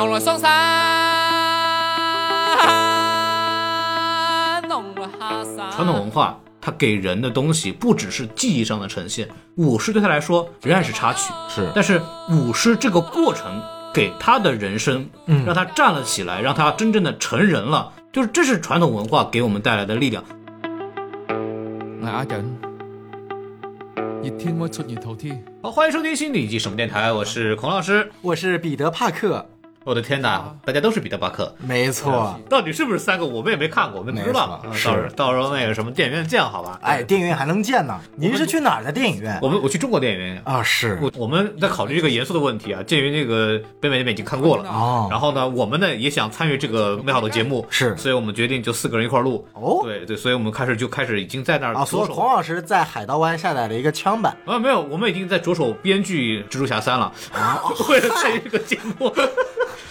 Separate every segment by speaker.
Speaker 1: 弄了双山，弄了哈山。
Speaker 2: 传统文化它给人的东西不只是记忆上的呈现，舞狮对他来说仍然是插曲，
Speaker 3: 是
Speaker 2: 但是舞狮这个过程给他的人生，
Speaker 3: 嗯
Speaker 2: 让他站了起来，让他真正的成人了，就是这是传统文化给我们带来的力量。
Speaker 1: 雅緊，熱天我出熱肚天。
Speaker 2: 好，欢迎收听新的一季什么电台，我是孔老师。
Speaker 3: 我是彼得帕克，
Speaker 2: 我的天哪，大家都是彼得巴克。
Speaker 3: 没错。
Speaker 2: 到底是不是三个？我们也没看过，我们不知道。
Speaker 3: 是
Speaker 2: 啊到时候到时候那个什么电影院见好吧？
Speaker 3: 哎，电影院还能见呢？您是去哪儿的电影院？
Speaker 2: 我们我去中国电影院。
Speaker 3: 啊，是
Speaker 2: 我我们在考虑这个严肃的问题啊，鉴于这个北美那边已经看过了，
Speaker 3: 哦
Speaker 2: 然后呢，我们呢也想参与这个美好的节目，
Speaker 3: 是
Speaker 2: 所以我们决定就四个人一块儿录。
Speaker 3: 哦
Speaker 2: 对对，所以我们开始就开始已经在那儿
Speaker 3: 啊，所以
Speaker 2: 着手
Speaker 3: 孔老师在海盗湾下载了一个枪版，
Speaker 2: 啊，没有，我们已经在着手编剧《蜘蛛侠三》了，为了参与这个节目。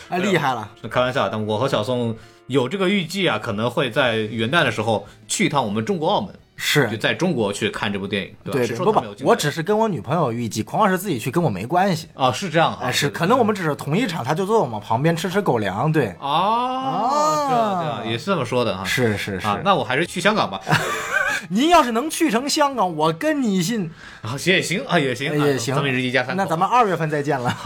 Speaker 3: 哎，厉害了。
Speaker 2: 开玩笑，但我和小宋有这个预计啊，可能会在元旦的时候去一趟我们中国澳门，是就是在中国去看这部电影，对
Speaker 3: 不不我只是跟我女朋友预计，孔老师自己去跟我没关系。
Speaker 2: 啊，是这样啊，
Speaker 3: 哎，是，可能我们只是同一场，他就坐我们旁边吃吃狗粮，对，
Speaker 2: 哦，这样这样也是这么说的啊。
Speaker 3: 是是是。
Speaker 2: 啊，那我还是去香港吧。
Speaker 3: 您要是能去成香港，我跟你信
Speaker 2: 啊，也行啊，也行，
Speaker 3: 也行。
Speaker 2: 咱们日一家三口。
Speaker 3: 那咱们二月份再见了。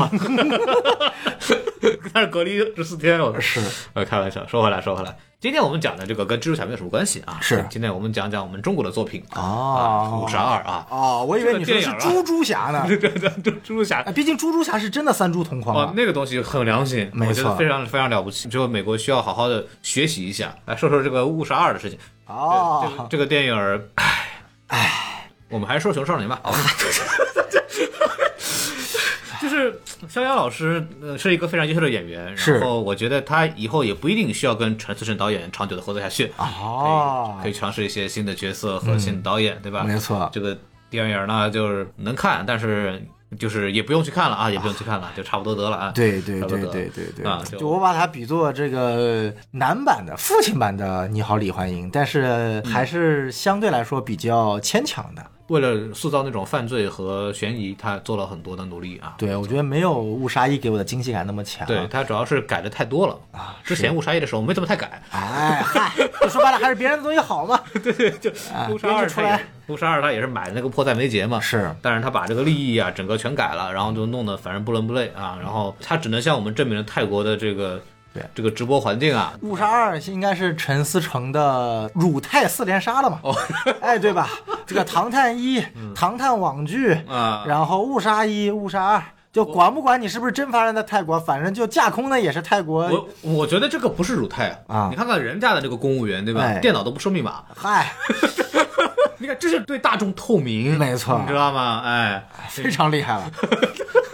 Speaker 2: 但是隔离十四天了。
Speaker 3: 是，
Speaker 2: 呃，开玩笑。说回来，说回来，今天我们讲的这个跟蜘蛛侠没有什么关系啊。
Speaker 3: 是，
Speaker 2: 今天我们讲讲我们中国的作品
Speaker 3: 啊，
Speaker 2: 五十二啊。
Speaker 3: 哦，我以为你说是猪猪侠呢。
Speaker 2: 对对对，猪猪侠。
Speaker 3: 毕竟猪猪侠是真的三猪同框
Speaker 2: 啊。那个东西很良心，
Speaker 3: 我觉得，
Speaker 2: 非常非常了不起。就美国需要好好的学习一下。来说说这个五十二的事情。
Speaker 3: 哦，
Speaker 2: 这个这个电影儿，唉唉，我们还是说《熊少年》吧。就是肖央老师，呃，是一个非常优秀的演员，然后我觉得他以后也不一定需要跟陈思诚导演长久的合作下去，
Speaker 3: 哦，
Speaker 2: 可以可以尝试一些新的角色和新的导演，
Speaker 3: 嗯、
Speaker 2: 对吧？
Speaker 3: 没错，
Speaker 2: 这个电影呢，就是能看，但是就是也不用去看了啊，也不用去看了，就差不多得了啊。
Speaker 3: 对对对对对对
Speaker 2: 啊，
Speaker 3: 就我把它比作这个男版的父亲版的《你好，李焕英》，但是还是相对来说比较牵强的。
Speaker 2: 为了塑造那种犯罪和悬疑，他做了很多的努力啊。
Speaker 3: 对，我觉得没有误杀一给我的惊喜感那么强。
Speaker 2: 对他主要是改的太多了
Speaker 3: 啊。
Speaker 2: 之前误杀一的时候没怎么太改。
Speaker 3: 哎嗨，就说白了还是别人的东西好嘛。
Speaker 2: 对对，就误杀二
Speaker 3: 出来，
Speaker 2: 误杀二他也是买的那个迫在眉睫嘛。
Speaker 3: 是，
Speaker 2: 但是他把这个利益啊整个全改了，然后就弄得反正不伦不类啊。然后他只能向我们证明了泰国的这个。
Speaker 3: 对
Speaker 2: 这个直播环境啊，
Speaker 3: 误杀二应该是陈思诚的乳泰四连杀了嘛？
Speaker 2: 哦，
Speaker 3: 哎，对吧？这个唐探一、
Speaker 2: 嗯、
Speaker 3: 唐探网剧
Speaker 2: 啊，
Speaker 3: 然后误杀一、误杀二，就管不管你是不是真发生在泰国，反正就架空的也是泰国。
Speaker 2: 我我觉得这个不是乳泰
Speaker 3: 啊，
Speaker 2: 你看看人家的这个公务员，对吧？
Speaker 3: 哎、
Speaker 2: 电脑都不设密码。
Speaker 3: 嗨。
Speaker 2: 你看，这是对大众透明，
Speaker 3: 没错，
Speaker 2: 你知道吗？哎，
Speaker 3: 非常厉害了。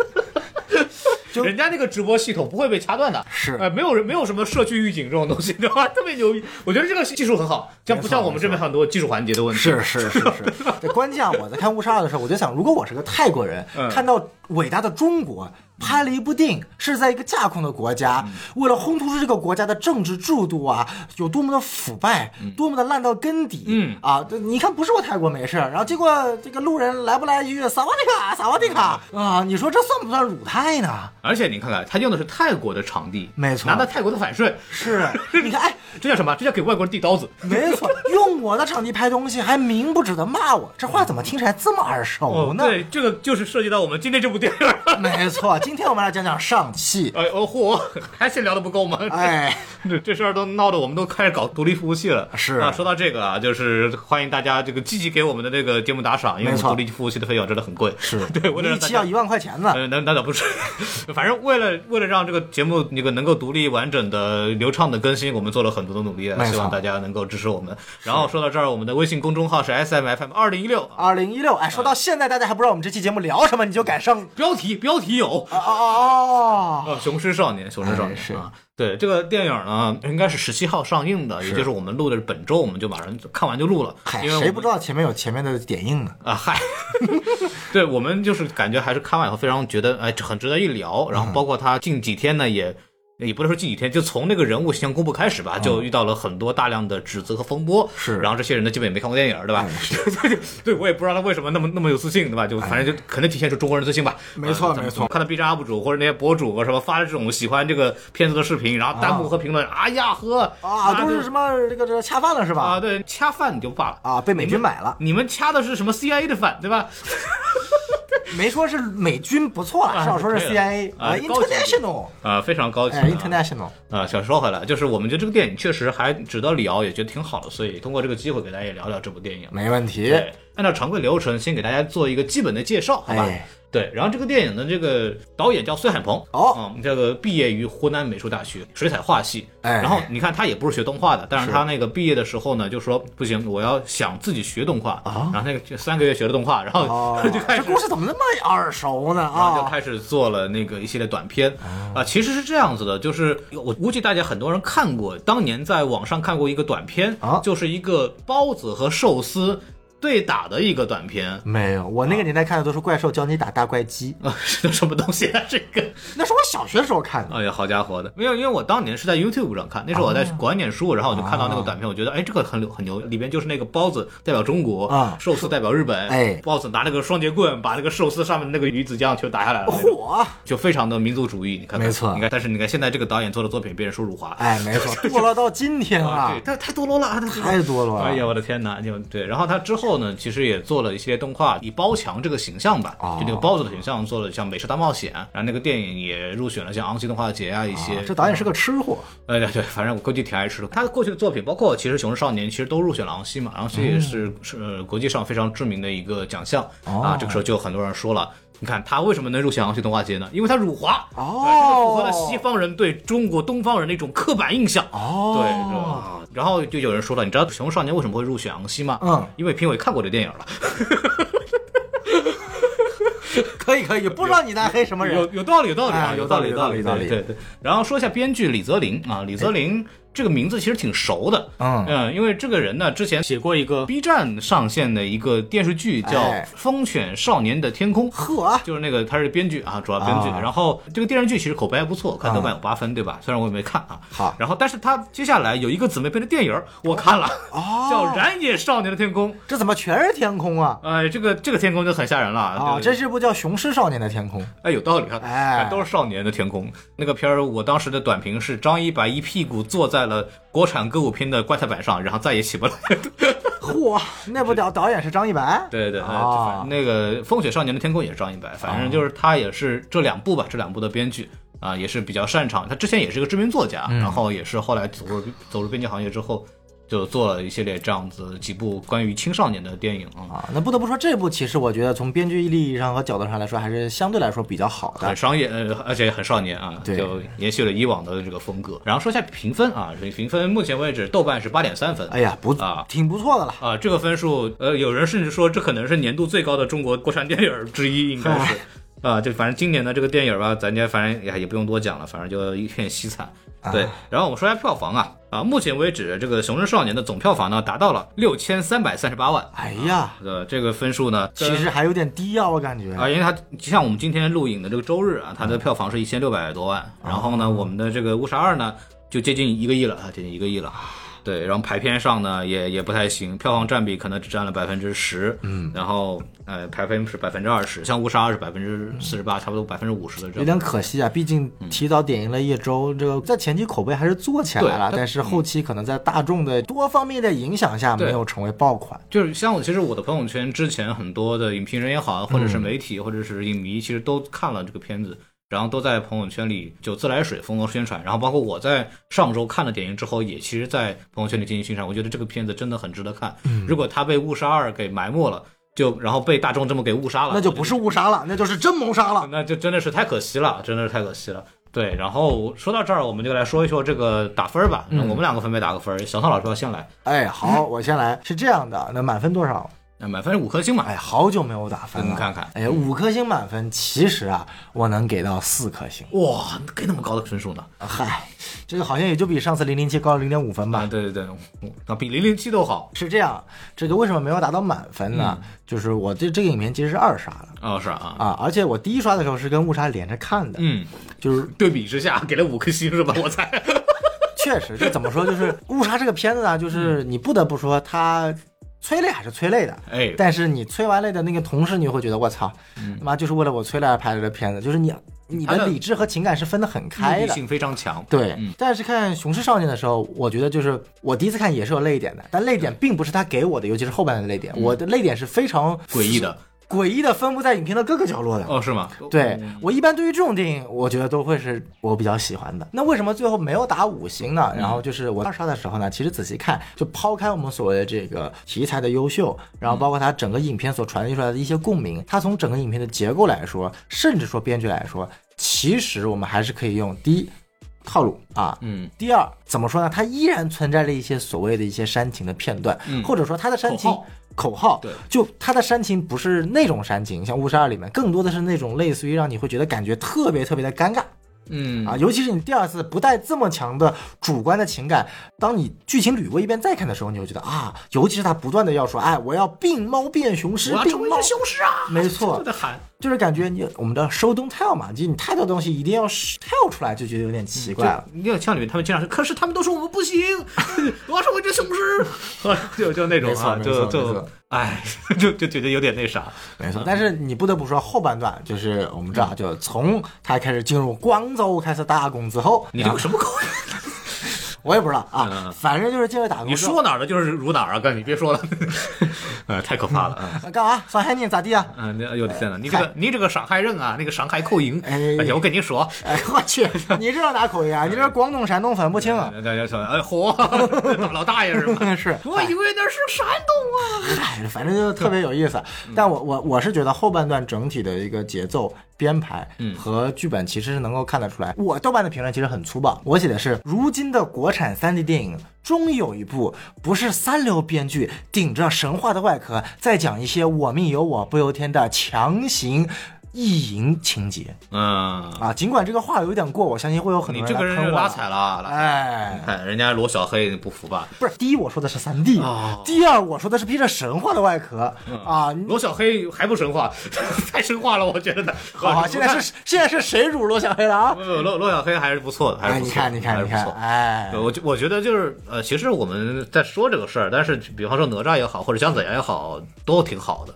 Speaker 2: 就人家那个直播系统不会被掐断的，
Speaker 3: 是，
Speaker 2: 呃，没有人没有什么社区预警这种东西，你知道吧？特别牛逼，我觉得这个技术很好，像不像我们这边很多技术环节的问题。
Speaker 3: 是是是是，这 关键我在看《误杀二》的时候，我就想，如果我是个泰国人，
Speaker 2: 嗯、
Speaker 3: 看到伟大的中国。拍了一部电影，是在一个架空的国家，
Speaker 2: 嗯、
Speaker 3: 为了烘托出这个国家的政治制度啊，有多么的腐败，
Speaker 2: 嗯、
Speaker 3: 多么的烂到根底，
Speaker 2: 嗯
Speaker 3: 啊，你看不是我泰国没事，然后结果这个路人来不来一句萨瓦迪卡，萨瓦迪卡啊，你说这算不算辱泰呢？
Speaker 2: 而且你看看，他用的是泰国的场地，
Speaker 3: 没错，
Speaker 2: 拿到泰国的反税，
Speaker 3: 是，你看，哎，
Speaker 2: 这叫什么？这叫给外国人递刀子。
Speaker 3: 没错，用我的场地拍东西，还明不指的骂我，这话怎么听起来这么耳熟呢？
Speaker 2: 哦、对，这个就是涉及到我们今天这部电影。
Speaker 3: 没错，今天我们来讲讲。上汽，
Speaker 2: 哎哦嚯，还嫌聊的不够吗？
Speaker 3: 哎，
Speaker 2: 这这事儿都闹得我们都开始搞独立服务器了。
Speaker 3: 是
Speaker 2: 啊，说到这个啊，就是欢迎大家这个积极给我们的这个节目打赏，因为独立服务器的费用真的很贵。
Speaker 3: 是
Speaker 2: 对，为了
Speaker 3: 一期要一万块钱呢。
Speaker 2: 呃，那那倒不是，反正为了为了让这个节目那个能够独立完整的流畅的更新，我们做了很多的努力，希望大家能够支持我们。然后说到这儿，我们的微信公众号是 S M F M 二零一六，
Speaker 3: 二零一六。哎，说到现在，大家还不知道我们这期节目聊什么，你就敢上
Speaker 2: 标题？标题有
Speaker 3: 哦
Speaker 2: 哦，雄狮少年，雄狮少年
Speaker 3: 是
Speaker 2: 啊。对这个电影呢，应该是十七号上映的，也就是我们录的是本周，我们就马上看完就录了。
Speaker 3: 嗨，
Speaker 2: 因为
Speaker 3: 谁不知道前面有前面的点映呢？
Speaker 2: 啊，嗨，对我们就是感觉还是看完以后非常觉得哎很值得一聊，然后包括他近几天呢也也不能说近几天，就从那个人物形象公布开始吧，就遇到了很多大量的指责和风波。
Speaker 3: 嗯是
Speaker 2: 然后这些人呢，基本也没看过电影，对吧？对对，我也不知道他为什么那么那么有自信，对吧？就反正就可能体现出中国人自信吧。
Speaker 3: 没错
Speaker 2: 呃
Speaker 3: 没错
Speaker 2: 看到 B 站 UP 主或者那些博主什么发的这种喜欢这个片子的视频，然后弹幕和评论，哎呀呵
Speaker 3: 啊，都是什么这个这个恰饭了是吧？
Speaker 2: 啊？对，恰饭你就罢了。
Speaker 3: 啊，被美军买了，
Speaker 2: 你们恰的是什么 CIA 的饭，对吧？
Speaker 3: 没说是美军不错至少说是 CIA
Speaker 2: 啊
Speaker 3: ，International，
Speaker 2: 啊，非常高级
Speaker 3: ，International，
Speaker 2: 啊，想说回来，就是我们觉得这个电影确实还值得聊，也觉得挺好的，所以通过这个机会给大家也聊聊这部电影。
Speaker 3: 没问题。
Speaker 2: 按照常规流程，先给大家做一个基本的介绍，好吧？
Speaker 3: 哎
Speaker 2: 对，然后这个电影的这个导演叫孙海鹏，
Speaker 3: 哦
Speaker 2: 嗯，这个毕业于湖南美术大学水彩画系，
Speaker 3: 哎
Speaker 2: 然后你看他也不是学动画的，但是
Speaker 3: 是
Speaker 2: 他那个毕业的时候呢，就说不行，我要想自己学动画，
Speaker 3: 啊。
Speaker 2: 然后那个就三个月学了动画，然后、
Speaker 3: 哦
Speaker 2: 就开始这
Speaker 3: 故事怎么那么耳熟呢？
Speaker 2: 然后就
Speaker 3: 啊，
Speaker 2: 开始做了那个一系列短片
Speaker 3: 哦。
Speaker 2: 啊、其实是这样子的，就是我估计大家很多人看过，当年在网上看过一个短片
Speaker 3: 啊
Speaker 2: 就是一个包子和寿司对打的一个短片。
Speaker 3: 没有，我那个年代看的都是怪兽教你打大怪鸡，
Speaker 2: 啊，这什么东西啊？这个，
Speaker 3: 那是我小学时候看的。
Speaker 2: 哎呀，好家伙的！没有，因为我当年是在 YouTube 上看，那时候我在国外念书，然后我就看到那个短片，我觉得，哎，这个很牛很牛，里边就是那个包子代表中国，
Speaker 3: 啊
Speaker 2: 寿司代表日本，
Speaker 3: 哎
Speaker 2: 包子拿那个双节棍把那个寿司上面那个鱼子酱全打下来了，那种
Speaker 3: 嚯，
Speaker 2: 就非常的民族主义，你看看，
Speaker 3: 没错
Speaker 2: 你看，但是你看现在这个导演做的作品被人说辱华，
Speaker 3: 哎，没错，堕落到今天啊
Speaker 2: 对，，太太堕落了，太堕落了
Speaker 3: 太堕落了。
Speaker 2: 哎呀，我的天哪！就对，然后他之后呢，其实也做了一些动画，以包强这个形象吧，
Speaker 3: 哦
Speaker 2: 就那个包子的形象做了像《美食大冒险》，然后那个电影也入选了像昂西动画节啊一些。
Speaker 3: 啊这导演是个吃货，
Speaker 2: 哎，对对，反正我估计挺爱吃的。他过去的作品，包括其实《熊市少年》，其实都入选了昂西嘛，昂西也是是、呃国际上非常知名的一个奖项、
Speaker 3: 哦
Speaker 2: 啊。这个时候就有很多人说了。你看他为什么能入选昂西动画节呢？因为他辱华，
Speaker 3: 哦
Speaker 2: 啊这个符合了西方人对中国东方人的一种刻板印象。
Speaker 3: 哦
Speaker 2: 对，是吧？然后就有人说了，你知道《熊出少年》为什么会入选昂西吗？
Speaker 3: 嗯，
Speaker 2: 因为评委看过这电影了，
Speaker 3: 可 以可以，不知道你在黑什么人
Speaker 2: 有有道理，有道理啊，
Speaker 3: 哎
Speaker 2: 有道理，
Speaker 3: 有道理有道理
Speaker 2: 对对对。然后说一下编剧李泽林啊，李泽林这个名字其实挺熟的，
Speaker 3: 嗯
Speaker 2: 嗯，因为这个人呢，之前写过一个 B 站上线的一个电视剧叫《
Speaker 3: 哎
Speaker 2: 风犬少年的天空》。
Speaker 3: 呵，
Speaker 2: 就是那个他是编剧啊，主要编剧。
Speaker 3: 啊
Speaker 2: 然后这个电视剧其实口碑还不错，看豆瓣有八分，对吧？虽然我也没看啊。
Speaker 3: 好
Speaker 2: 然后但是他接下来有一个姊妹篇的电影我看了，
Speaker 3: 哦
Speaker 2: 叫《燃野少年的天空》。
Speaker 3: 这怎么全是天空啊？
Speaker 2: 哎，这个这个天空就很吓人了
Speaker 3: 啊，
Speaker 2: 对
Speaker 3: 这是部叫《雄狮少年的天空》。
Speaker 2: 哎有道理啊，
Speaker 3: 哎
Speaker 2: 都是少年的天空。那个片儿我当时的短评是张一白一屁股坐在了国产歌舞片的棺材板上，然后再也起不来。
Speaker 3: 嚯，那部导导演是张一白。
Speaker 2: 对对对，
Speaker 3: 啊
Speaker 2: 那个《风雪少年的天空》也是张一白，反正就是他也是这两部吧，这两部的编剧。啊，也是比较擅长。他之前也是个知名作家，然后也是后来走入走入编剧行业之后，就做了一系列这样子几部关于青少年的电影啊，
Speaker 3: 啊，那不得不说，这部其实我觉得从编剧意义上和角度上来说，还是相对来说比较好的
Speaker 2: 很。商业，呃，而且很少年啊，
Speaker 3: 对
Speaker 2: 就延续了以往的这个风格。然后说一下评分啊，这评分目前为止豆瓣是八点三分。
Speaker 3: 哎呀，不
Speaker 2: 啊
Speaker 3: 挺不错的了。
Speaker 2: 啊，这个分数，呃，有人甚至说这可能是年度最高的中国国产电影之一，应该是。啊，就反正今年的这个电影吧，咱家反正也也不用多讲了，反正就一片凄惨。对，然后我们说一下票房啊，啊，目前为止这个《熊人少年》的总票房呢达到了六千三百三十八万，
Speaker 3: 哎呀，
Speaker 2: 呃，这个分数呢，
Speaker 3: 其实还有点低啊，我感觉。
Speaker 2: 啊，因为它像我们今天录影的这个周日啊，它的票房是一千六百多万，然后呢，我们的这个《误杀二》呢就接近一个亿了啊，接近一个亿了。对，然后排片上呢也也不太行，票房占比可能只占了百分之十，嗯，然后呃排片是百分之二十，像《误杀二》是百分之四十八，差不多百分之五十的这
Speaker 3: 有点可惜啊，毕竟提早点映了一周，这个在前期口碑还是做起来了，但是后期可能在大众的多方面的影响下，没有成为爆款。
Speaker 2: 就是像我，其实我的朋友圈之前很多的影评人也好，或者是媒体，或者是影迷，其实都看了这个片子，然后都在朋友圈里就自来水疯狂宣传。然后包括我在上周看了点映之后，也其实在朋友圈里进行宣传。我觉得这个片子真的很值得看。如果它被误杀二给埋没了，就然后被大众这么给误杀了，
Speaker 3: 那就不是误杀了，那就是真谋杀了。
Speaker 2: 那就真的是太可惜了，真的是太可惜了。对，然后说到这儿，我们就来说一说这个打分吧。那我们两个分别打个分，小宋老师要先来。
Speaker 3: 哎，好，我先来。是这样的，那满分多少？
Speaker 2: 那满分是五颗星嘛？
Speaker 3: 哎，好久没有打分了，
Speaker 2: 你看看
Speaker 3: 哎，五颗星满分，其实啊，我能给到四颗星。
Speaker 2: 哇，给那么高的分数呢？
Speaker 3: 嗨，这个好像也就比上次零零七高了零点五分吧。
Speaker 2: 啊，对对对，那，比零零七都好。
Speaker 3: 是这样，这个为什么没有达到满分呢？就是我这这个影片其实是二刷的
Speaker 2: 哦，是啊，
Speaker 3: 啊，而且我第一刷的时候是跟误杀连着看的，
Speaker 2: 嗯，
Speaker 3: 就是
Speaker 2: 对比之下给了五颗星是吧？我猜。
Speaker 3: 确实，这怎么说？就是误杀这个片子呢，就是你不得不说它催泪还是催泪的，
Speaker 2: 哎，
Speaker 3: 但是你催完泪的那个同时，你会觉得我操，他妈就是为了我催泪而拍的这片子，就是你你
Speaker 2: 的
Speaker 3: 的理智和情感是分得很开的。
Speaker 2: 目的性非常强。
Speaker 3: 对，
Speaker 2: 嗯。
Speaker 3: 但是看《雄狮少年》的时候，我觉得就是我第一次看也是有泪点的，但泪点并不是他给我的，尤其是后半段的泪点，我的泪点是非常
Speaker 2: 诡异的
Speaker 3: 诡异的分布在影片的各个角落的。
Speaker 2: 哦，是吗？
Speaker 3: 对我一般对于这种电影，我觉得都会是我比较喜欢的。那为什么最后没有打五星呢？然后就是我二刷的时候呢，其实仔细看，就抛开我们所谓的这个题材的优秀，然后包括它整个影片所传递出来的一些共鸣，它从整个影片的结构来说，甚至说编剧来说，其实我们还是可以用第一套路啊，
Speaker 2: 嗯，
Speaker 3: 第二，怎么说呢？它依然存在着一些所谓的一些煽情的片段，
Speaker 2: 嗯
Speaker 3: 或者说它的煽情
Speaker 2: 口号，对。
Speaker 3: 就他的煽情不是那种煽情，像《误杀二》里面更多的是那种类似于让你会觉得感觉特别特别的尴尬
Speaker 2: 嗯
Speaker 3: 啊，尤其是你第二次不带这么强的主观的情感，当你剧情捋过一遍再看的时候，你会觉得啊，尤其是他不断的要说，哎，我要病猫变雄狮，病猫，
Speaker 2: 雄狮啊！
Speaker 3: 没 错
Speaker 2: 就，在喊，
Speaker 3: 就是感觉你我们的 show don't tell 嘛，就你太多东西一定要跳出来，就觉得有点奇怪了。
Speaker 2: 你看像里面他们经常说，可是他们都说我们不行，我要成为这雄狮，就就那种啊，就就哎，就就觉得有点那啥。
Speaker 3: 没错，但是你不得不说后半段，就是我们知道，就从他开始进入广州开始打工之后，
Speaker 2: 你这个什么口音？
Speaker 3: 我也不知道啊，
Speaker 2: 嗯
Speaker 3: 反正就是进来打工
Speaker 2: 你。说哪儿的就是如哪儿啊！哥，你别说了，呃，太可怕了啊！
Speaker 3: 啊 干嘛？伤害你咋地啊？
Speaker 2: 嗯，那哎呦我的天呐，你这个你这个上海人啊，那个上海口音，
Speaker 3: 哎
Speaker 2: 哎呀，我跟你说，
Speaker 3: 哎，我去，你这哪口音啊？你这广东、山东分不清啊？
Speaker 2: 大家说，哎嚯，老大爷是吧？
Speaker 3: 是，
Speaker 2: 我以为那是山东啊。
Speaker 3: 哎，反正就特别有意思。但我我我是觉得后半段整体的一个节奏、编排
Speaker 2: 嗯
Speaker 3: 和剧本其实是能够看得出来。我豆瓣的评论其实很粗暴，我写的是如今的国产三 D 电影终于有一部不是三流编剧顶着神话的外壳，在讲一些我命由我不由天的强行。意淫情节。
Speaker 2: 嗯，
Speaker 3: 啊，尽管这个话有点过，我相信会有很多人
Speaker 2: 你这个人就
Speaker 3: 来喷我。
Speaker 2: 拉踩了，
Speaker 3: 哎，
Speaker 2: 看人家罗小黑，不服吧？
Speaker 3: 不是，第一我说的是三 D，、
Speaker 2: 哦。
Speaker 3: 第二我说的是披着神话的外壳、啊。
Speaker 2: 罗小黑还不神话，太神话了，我觉得。呢。
Speaker 3: 好好，现在是现在是谁辱罗小黑了？啊？
Speaker 2: 罗罗小黑还是不错的，还
Speaker 3: 哎，
Speaker 2: 是不错的。
Speaker 3: 你看，你看，你看。哎，
Speaker 2: 我觉我觉得就是呃，其实我们在说这个事儿，但是比方说哪吒也好，或者姜子牙也好，都挺好的，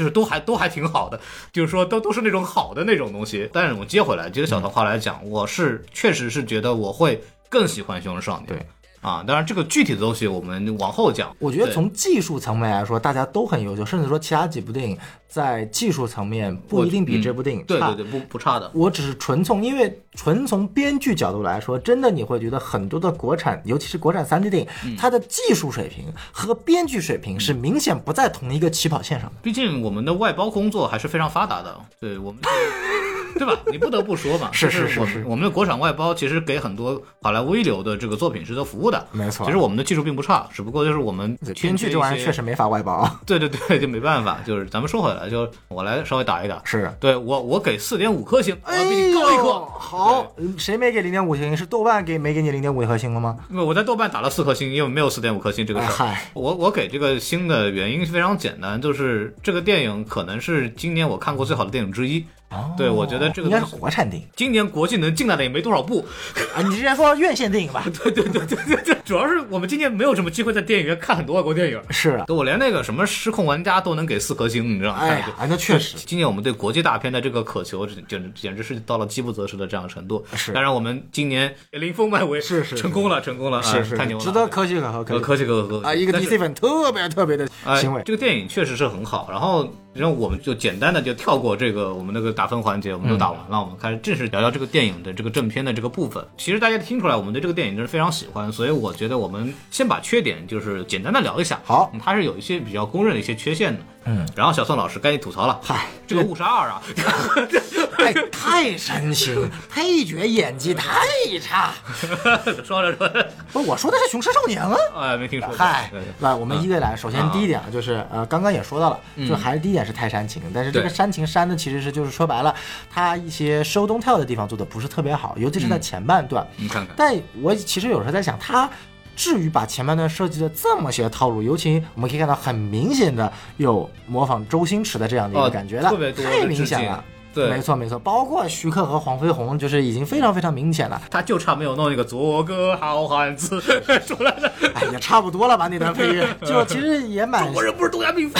Speaker 2: 就是都还都还挺好的，就是说都都是那种好的那种东西。但是我接回来，接着小桃话来讲，我是确实是觉得我会更喜欢《熊人少年》。
Speaker 3: 对。
Speaker 2: 啊，当然这个具体的东西我们往后讲。
Speaker 3: 我觉得从技术层面来说，大家都很优秀，甚至说其他几部电影在技术层面不一定比这部电影差。
Speaker 2: 对对对，不不差的。
Speaker 3: 我只是纯从，因为纯从编剧角度来说，真的你会觉得很多的国产，尤其是国产三 D 电影，
Speaker 2: 嗯
Speaker 3: 它的技术水平和编剧水平是明显不在同一个起跑线上的。
Speaker 2: 毕竟我们的外包工作还是非常发达的，对我们，对吧？你不得不说嘛，
Speaker 3: 是
Speaker 2: 就是
Speaker 3: 是是
Speaker 2: 我们的国产外包其实给很多好莱坞一流的这个作品是做服务的，
Speaker 3: 没错
Speaker 2: 其实我们的技术并不差，只不过就是我们
Speaker 3: 编剧这玩意儿确
Speaker 2: 实，
Speaker 3: 没法外包，
Speaker 2: 对对对，就没办法。就是咱们说回来，就我来稍微打一打，
Speaker 3: 是。
Speaker 2: 对我我给四点五颗星，我比你高一
Speaker 3: 呦，
Speaker 2: 颗。
Speaker 3: 好，谁没给零点五星？是豆瓣给没给你零点五颗星了吗？
Speaker 2: 因为我在豆瓣打了四颗星，因为没有四点五颗星这个事
Speaker 3: 嗨
Speaker 2: 我我给这个星的原因非常简单，就是这个电影可能是今年我看过最好的电影之一。
Speaker 3: 哦。
Speaker 2: 对我觉得这个
Speaker 3: 应该是国产电影。
Speaker 2: 今年国际能进来的也没多少部，
Speaker 3: 啊，你之前说院线电影吧。
Speaker 2: 对对对对对对，主要是我们今年没有什么机会在电影院看很多外国电影，
Speaker 3: 是啊，
Speaker 2: 我连那个什么失控玩家都能给四颗星，你知道吗？
Speaker 3: 哎呀，哎那确实。
Speaker 2: 今年我们对国际大片的这个渴求，简直简直是到了饥不择食的这样程度。
Speaker 3: 是。
Speaker 2: 当然我们今年林风漫威
Speaker 3: 是是
Speaker 2: 成功了，成功了，
Speaker 3: 是是
Speaker 2: 哎太牛了，
Speaker 3: 值得可喜可贺，
Speaker 2: 呃可喜可贺
Speaker 3: 啊！一个 DC 粉特别特别的
Speaker 2: 哎
Speaker 3: 行为，
Speaker 2: 这个电影确实是很好，然后然后我们就简单的就跳过这个我们那个打分环节，我们就打完了，我们开始正式聊聊这个电影的这个正片的这个部分。其实大家听出来，我们对这个电影真是非常喜欢，所以我觉得我们先把缺点就是简单的聊一下。
Speaker 3: 好
Speaker 2: 嗯它是有一些比较公认的一些缺陷的。
Speaker 3: 嗯，
Speaker 2: 然后小宋老师该你吐槽了，
Speaker 3: 嗨，
Speaker 2: 这个误杀二啊，
Speaker 3: 哎，太煽情，配角演技太差。
Speaker 2: 说着说着，
Speaker 3: 不，我说的是《雄狮少年》啊。
Speaker 2: 哎，没听说过，
Speaker 3: 嗨我们一个来。首先第一点啊，就是呃，刚刚也说到了，
Speaker 2: 嗯。
Speaker 3: 就还是第一点是太煽情，但是这个
Speaker 2: 对。
Speaker 3: 煽情煽的其实是就是说白了，他一些收东跳的地方做的不是特别好，尤其是在
Speaker 2: 嗯。
Speaker 3: 前半段。
Speaker 2: 你看看，
Speaker 3: 但我其实有时候在想，他至于把前半段设计的这么些套路，尤其我们可以看到很明显的有模仿周星驰的这样的一个
Speaker 2: 哦
Speaker 3: 感觉的，
Speaker 2: 特别多
Speaker 3: 太明显了。
Speaker 2: 对
Speaker 3: 没错没错，包括徐克和黄飞鸿，就是已经非常非常明显了。
Speaker 2: 他就差没有弄一个做个好汉子出来了。
Speaker 3: 哎，也差不多了吧？那段配乐就其实也蛮
Speaker 2: 中国人不是东亚病夫，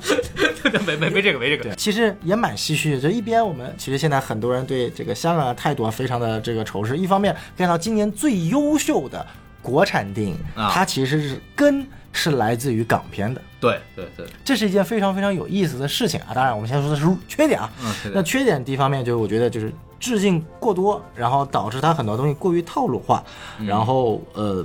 Speaker 2: 没没没这个没这个，，
Speaker 3: 其实也蛮唏嘘的。就一边我们其实现在很多人对这个香港的态度啊非常的这个仇视，一方面看到今年最优秀的国产电影，
Speaker 2: 啊
Speaker 3: 它其实是根是来自于港片的。
Speaker 2: 对对对，
Speaker 3: 这是一件非常非常有意思的事情啊！当然，我们先说的是缺点啊。那，缺点第一方面就是我觉得就是致敬过多，然后导致它很多东西过于套路化，
Speaker 2: 嗯
Speaker 3: 然后呃，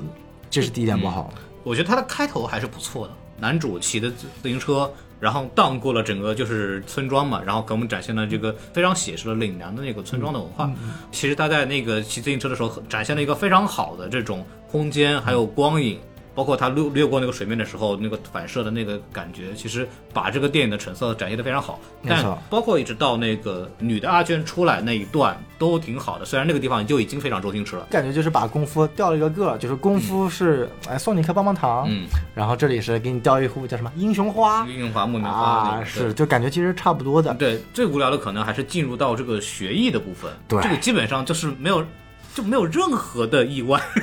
Speaker 3: 这是第一点不好。
Speaker 2: 我觉得它的开头还是不错的，男主骑的自自行车。然后荡过了整个就是村庄嘛，然后给我们展现了这个非常写实的岭南的那个村庄的文化。其实他在那个骑自行车的时候，展现了一个非常好的这种空间，还有光影，包括他掠掠过那个水面的时候，那个反射的那个感觉，其实把这个电影的成色展现的非常好。但包括一直到那个女的阿娟出来那一段都挺好的，虽然那个地方就已经非常周星驰了。
Speaker 3: 感觉就是把功夫掉了一个个，就是功夫是哎送你一颗棒棒糖，
Speaker 2: 嗯，
Speaker 3: 然后这里是给你掉一壶叫什么英雄花
Speaker 2: 英雄花、木棉花
Speaker 3: 是就感觉其实差不多的。
Speaker 2: 对，最无聊的可能还是进入到这个学艺的部分。
Speaker 3: 对
Speaker 2: 这个基本上就是没有，就没有任何的意外。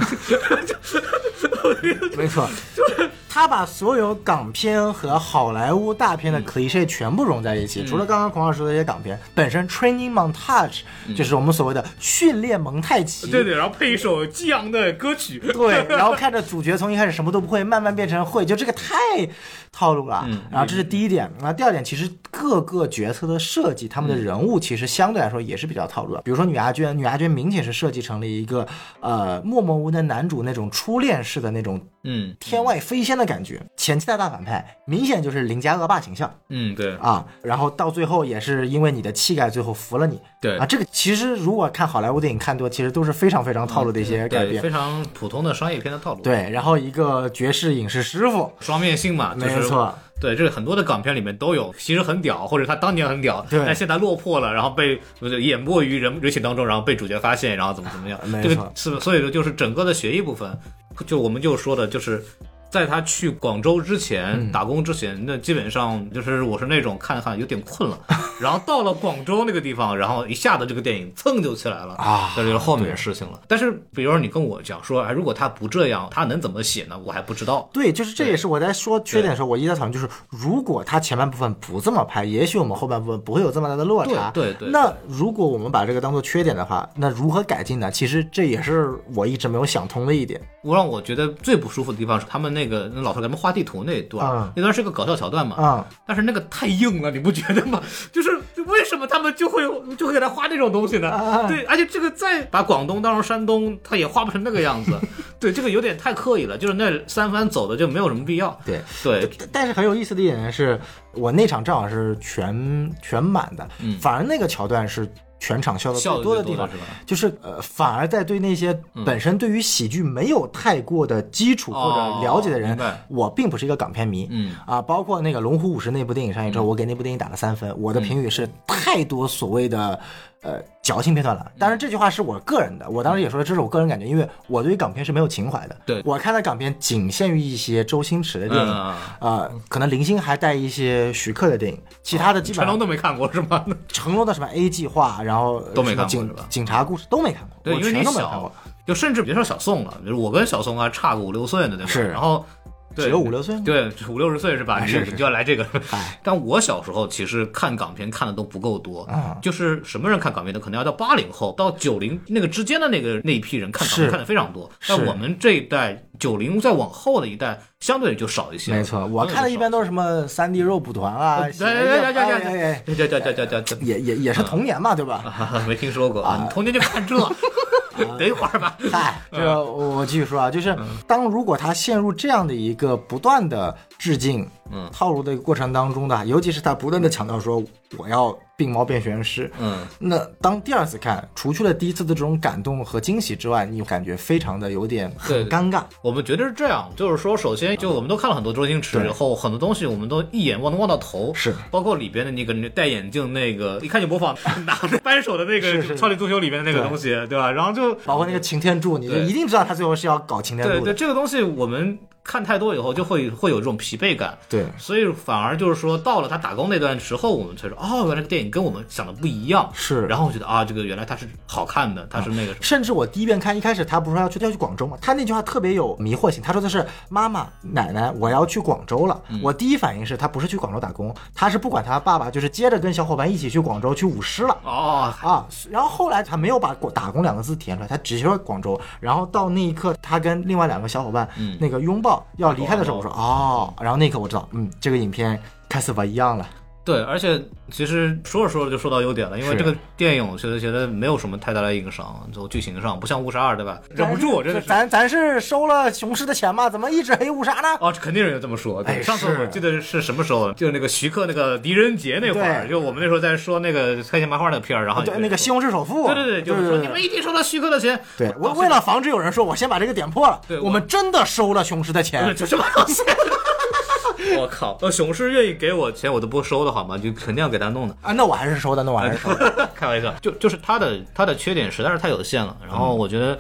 Speaker 3: 没错，就是他把所有港片和好莱坞大片的 cliche 全部融在一起。除了刚刚孔老师说的一些港片，本身 training montage 就是我们所谓的训练蒙太奇。
Speaker 2: 对对，然后配一首激昂的歌曲。
Speaker 3: 对，然后看着主角从一开始什么都不会，慢慢变成会，就这个太套路了。
Speaker 2: 嗯
Speaker 3: 然后这是第一点，那第二点，其实各个角色的设计，他们的人物其实相对来说也是比较套路的。比如说女阿娟，女阿娟明显是设计成了一个呃默默无闻的男主那种初恋式的那种
Speaker 2: 嗯
Speaker 3: 天外飞仙的感觉，前期的大反派明显就是邻家恶霸形象
Speaker 2: 嗯，对
Speaker 3: 啊，然后到最后也是因为你的气概，最后服了你。
Speaker 2: 对
Speaker 3: 啊，这个其实如果看好莱坞电影看多，其实都是非常非常套路的一些改
Speaker 2: 对，
Speaker 3: 变。
Speaker 2: 非常普通的商业片的套路。，
Speaker 3: 对，然后一个绝世影视师傅，
Speaker 2: 双面性嘛，就是
Speaker 3: 没错。
Speaker 2: 对，这个很多的港片里面都有，其实很屌，或者他当年很屌，
Speaker 3: 对
Speaker 2: 但现在落魄了，然后被就是淹没于人人群当中，然后被主角发现，然后怎么怎么样，
Speaker 3: 没错
Speaker 2: 这个是所以说就是整个的学艺部分，就我们就说的就是。在他去广州之前、
Speaker 3: 嗯
Speaker 2: 打工之前，那基本上就是我是那种看看有点困了，然后到了广州那个地方，然后一下子这个电影蹭就起来了
Speaker 3: 啊
Speaker 2: 这就是后面的事情了。但是比如说你跟我讲说，哎，如果他不这样，他能怎么写呢？我还不知道。
Speaker 3: 对，就是这也是我在说缺点的时候，我一直在讨论，就是如果他前半部分不这么拍，也许我们后半部分不会有这么大的落差。
Speaker 2: 对对对
Speaker 3: 那如果我们把这个当做缺点的话，那如何改进呢？其实这也是我一直没有想通的一点。
Speaker 2: 我让我觉得最不舒服的地方是他们那个那老头给他们画地图那一段，
Speaker 3: 嗯
Speaker 2: 那段是个搞笑桥段嘛，
Speaker 3: 啊、
Speaker 2: 但是那个太硬了，你不觉得吗？就是为什么他们就会就会给他画这种东西呢？
Speaker 3: 啊
Speaker 2: 对，而且这个再把广东当成山东，他也画不成那个样子。对，这个有点太刻意了，就是那三番走的就没有什么必要。
Speaker 3: 对。
Speaker 2: 对，
Speaker 3: 但是很有意思的一点是，我那场正好是全全满的，
Speaker 2: 嗯
Speaker 3: 反而那个桥段是全场笑的最多的地方
Speaker 2: 是吧，
Speaker 3: 就是呃，反而在对那些本身对于喜剧没有太过的基础或者了解的人，
Speaker 2: 哦
Speaker 3: 我并不是一个港片迷，
Speaker 2: 嗯。
Speaker 3: 啊，包括那个《龙虎武士》那部电影上映之后，我给那部电影打了三分，我的评语是太多所谓的呃矫情片段了。当然这句话是我个人的，我当时也说了，这是我个人感觉，因为我对于港片是没有情怀的。
Speaker 2: 对
Speaker 3: 我看的港片仅限于一些周星驰的电影，
Speaker 2: 嗯
Speaker 3: 呃，可能零星还带一些徐克的电影，其他的基本上
Speaker 2: 成龙
Speaker 3: 上
Speaker 2: 都没看过是吗？
Speaker 3: 成龙的什么 A 计划，然后
Speaker 2: 都没看过警
Speaker 3: 警察故事都没看过，
Speaker 2: 对，因为
Speaker 3: 看过，，
Speaker 2: 就甚至别说小宋了，就是我跟小宋还差个五六岁呢，对吧？
Speaker 3: 是
Speaker 2: 然后。对
Speaker 3: 只有五六岁吗
Speaker 2: 对，五六十岁是吧？你就要来这个。
Speaker 3: 哎，
Speaker 2: 但我小时候其实看港片看的都不够多，
Speaker 3: 啊
Speaker 2: 就是什么人看港片的，可能要到八零后到九零那个之间的那个那一批人看港片看的非常多。
Speaker 3: 是
Speaker 2: 但我们这一代九零再往后的一代，相对就少一些。
Speaker 3: 没错，我看的一般都是什么三 D 肉蒲团啊，
Speaker 2: 对对对对对对对
Speaker 3: 也也也是童年嘛，对吧？
Speaker 2: 啊没听说过！你童年就看这，等一会儿吧。
Speaker 3: 嗨，这个我我继续说啊，就是
Speaker 2: 嗯
Speaker 3: 当如果他陷入这样的一个不断的致敬、
Speaker 2: 嗯
Speaker 3: 套路的一个过程当中的，尤其是他不断的强调说我要病猫变玄师。
Speaker 2: 嗯，
Speaker 3: 那当第二次看，除去了第一次的这种感动和惊喜之外，你感觉非常的有点很尴尬。
Speaker 2: 我们觉得是这样，就是说，首先就我们都看了很多周星驰以后，很多东西我们都一眼望能望到头，
Speaker 3: 是
Speaker 2: 包括里边的那个戴眼镜那个，一看就模仿拿着扳手的那个
Speaker 3: 是 是
Speaker 2: 超级足球里面的那个
Speaker 3: 对
Speaker 2: 东西，对吧？然后就
Speaker 3: 包括那个擎天柱，你就
Speaker 2: 对
Speaker 3: 一定知道他最后是要搞擎天
Speaker 2: 对对，
Speaker 3: 柱的。
Speaker 2: 这个东西我们看太多以后，就会会有这种疲惫感。
Speaker 3: 对
Speaker 2: 所以反而就是说，到了他打工那段时候，我们才说，哦，原来这个电影跟我们想的不一样。
Speaker 3: 是
Speaker 2: 然后我觉得啊，这个原来它是好看的，它是那个什么。
Speaker 3: 甚至我第一遍看，一开始他不是说要去要去广州吗？他那句话特别有迷惑性，他说的是妈妈奶奶，我要去广州了。
Speaker 2: 嗯
Speaker 3: 我第一反应是他不是去广州打工，他是不管他爸爸，就是接着跟小伙伴一起去广州去舞狮了。
Speaker 2: 哦，
Speaker 3: 啊，然后后来他没有把“打工”两个字体现出来，他只说广州。然后到那一刻，他跟另外两个小伙伴、
Speaker 2: 嗯
Speaker 3: 那个拥抱要离开的时候，我说哦，然后那一刻我知道，嗯，这个影片开始不一样了。
Speaker 2: 对，而且其实说着说着就说到优点了，因为这个电影我觉得觉得没有什么太大的硬伤，就剧情上不像误杀二对吧？忍不住，真的是。
Speaker 3: 咱咱是收了雄狮的钱吗？怎么一直黑误杀呢？
Speaker 2: 哦，肯定有人这么说。对，
Speaker 3: 哎
Speaker 2: 上次我记得是什么时候？就是那个徐克那个狄仁杰那会儿，就我们那时候在说那个开心麻花那个片儿，然后
Speaker 3: 对，
Speaker 2: 有人说
Speaker 3: 那个西红柿首富，
Speaker 2: 对对对，就是说
Speaker 3: 对
Speaker 2: 你们一定收到徐克的钱。
Speaker 3: 对，我为了防止有人说我先把这个点破了，
Speaker 2: 对我
Speaker 3: 我们真的收了雄狮的钱。
Speaker 2: 这什么东西？我靠！呃，熊狮愿意给我钱，我都不收的好吗？就肯定要给他弄的。
Speaker 3: 啊，那我还是收的，那我还是收的。
Speaker 2: 开玩笑，就就是他的他的缺点实在是太有限了。然后我觉得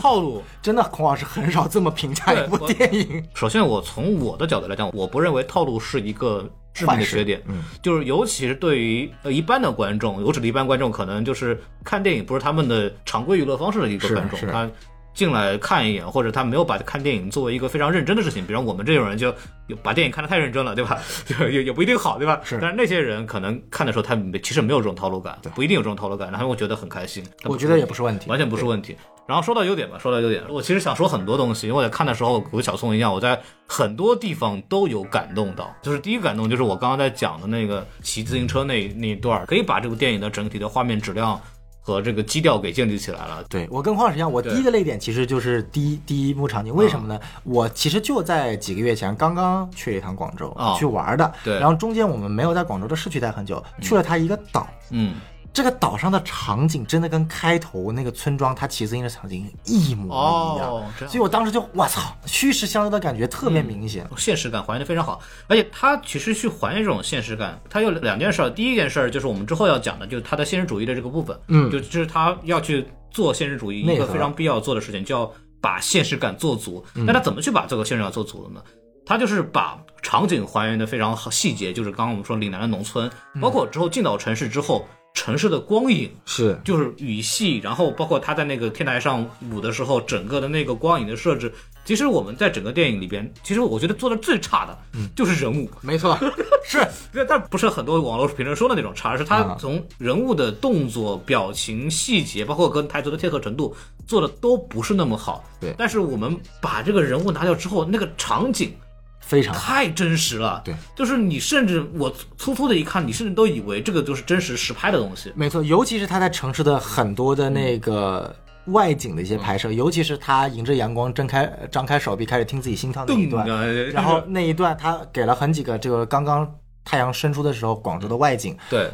Speaker 2: 套路，
Speaker 3: 真的，孔老师很少这么评价一部电影。
Speaker 2: 首先我从我的角度来讲，我不认为套路是一个致命的缺点。
Speaker 3: 嗯，
Speaker 2: 就是尤其是对于呃一般的观众，我指的一般观众，可能就是看电影不是他们的常规娱乐方式的一个观众，他进来看一眼，或者他没有把看电影作为一个非常认真的事情，比如我们这种人就把电影看得太认真了，对吧？就也也不一定好，对吧？
Speaker 3: 是
Speaker 2: 但是那些人可能看的时候，他没其实没有这种套路感，不一定有这种套路感，然后会觉得很开心。
Speaker 3: 我觉得也不是问题
Speaker 2: 完全不是问题。然后说到优点吧，说到优点，我其实想说很多东西，因为我在看的时候，和小宋一样，我在很多地方都有感动到。就是第一个感动，就是我刚刚在讲的那个骑自行车那那一段，可以把这部电影的整体的画面质量和这个基调给建立起来了。
Speaker 3: 对我跟黄老师一样，我第一个泪点其实就是第一第一幕场景，为什么呢？我其实就在几个月前刚刚去了一趟广州、
Speaker 2: 哦
Speaker 3: 去玩的，
Speaker 2: 对
Speaker 3: 然后中间我们没有在广州的市区待很久，去了它一个岛。
Speaker 2: 嗯，
Speaker 3: 这个岛上的场景真的跟开头那个村庄他骑自行车的场景一模一样，所以我当时就我操，虚实相由的感觉特别明显。
Speaker 2: 现实感还原的非常好，而且它其实去还原这种现实感，它有两件事儿。第一件事儿就是我们之后要讲的，就是它的现实主义的这个部分，
Speaker 3: 嗯
Speaker 2: 就就是它要去做现实主义一个非常必要做的事情，就要把现实感做足。那他怎么去把这个现实感做足的呢？他就是把场景还原的非常好，细节就是刚刚我们说岭南的农村，包括之后进到城市之后，城市的光影，
Speaker 3: 是。
Speaker 2: 就是雨系，然后包括他在那个天台上舞的时候，整个的那个光影的设置，其实我们在整个电影里边，其实我觉得做的最差的，就是人物。
Speaker 3: 没错，是
Speaker 2: 但但不是很多网络评论说的那种差，而是他
Speaker 3: 啊。
Speaker 2: 从人物的动作、表情、细节，包括跟台词的贴合程度，做的都不是那么好。
Speaker 3: 对。
Speaker 2: 但是我们把这个人物拿掉之后，那个场景
Speaker 3: 非常。
Speaker 2: 太真实了。
Speaker 3: 对，
Speaker 2: 就是你甚至我粗粗的一看，你甚至都以为这个就是真实实拍的东西。
Speaker 3: 没错，尤其是他在城市的很多的那个外景的一些拍摄，尤其是他迎着阳光睁开张开手臂开始听自己心跳那一段，
Speaker 2: 啊
Speaker 3: 然后那一段他给了很几个这个刚刚太阳伸出的时候广州的外景，
Speaker 2: 对，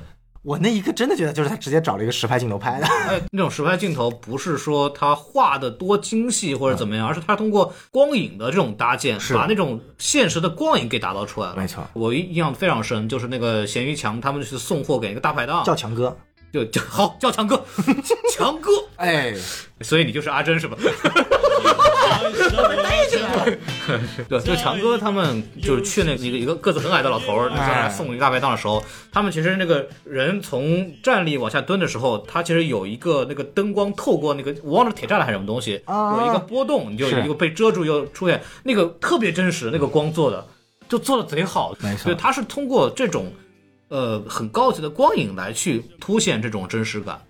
Speaker 3: 我那一刻真的觉得就是他直接找了一个实拍镜头拍的。
Speaker 2: 哎，那种实拍镜头不是说他画的多精细或者怎么样，而是他通过光影的这种搭建，把那种现实的光影给打造出来了。
Speaker 3: 没错
Speaker 2: 我印象非常深，就是那个咸鱼强他们去送货给一个大排档，
Speaker 3: 叫强哥，
Speaker 2: 就就好叫强哥，强哥，
Speaker 3: 哎，
Speaker 2: 所以你就是阿珍是吧？对，就强哥他们就是去那一个一个个子很矮的老头儿，送一个大排档的时候，他们其实那个人从站立往下蹲的时候，他其实有一个那个灯光透过那个我忘了铁栅栏还是什么东西，
Speaker 3: 啊
Speaker 2: 有一个波动，你就有
Speaker 3: 是
Speaker 2: 一个被遮住又出现，那个特别真实，那个光做的就做的贼好，
Speaker 3: 没错
Speaker 2: 对，他是通过这种呃很高级的光影来去凸显这种真实感。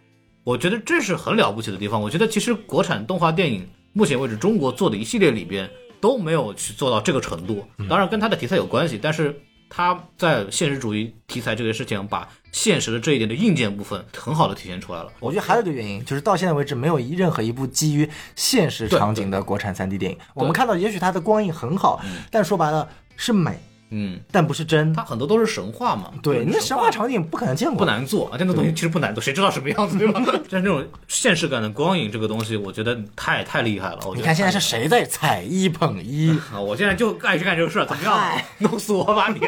Speaker 2: 我觉得这是很了不起的地方。我觉得其实国产动画电影目前为止中国做的一系列里边都没有去做到这个程度。当然跟它的题材有关系，但是它在现实主义题材这个事情，把现实的这一点的硬件部分很好的体现出来了。
Speaker 3: 我觉得还有一个原因，就是到现在为止没有一任何一部基于现实场景的国产 3D 电影。我们看到，也许它的光影很好，但说白了，是美，
Speaker 2: 嗯，
Speaker 3: 但不是真。
Speaker 2: 它很多都是神话嘛。
Speaker 3: 对，那
Speaker 2: 神
Speaker 3: 神话场景不可能见过，
Speaker 2: 不难做啊，这种东西其实不难做，谁知道什么样子对吧？但是这种现实感的光影这个东西，我觉得太太厉害了。我
Speaker 3: 你看现在是谁在踩一捧一？
Speaker 2: 啊？我现在就爱去干这个事儿，怎么样？弄死我吧你！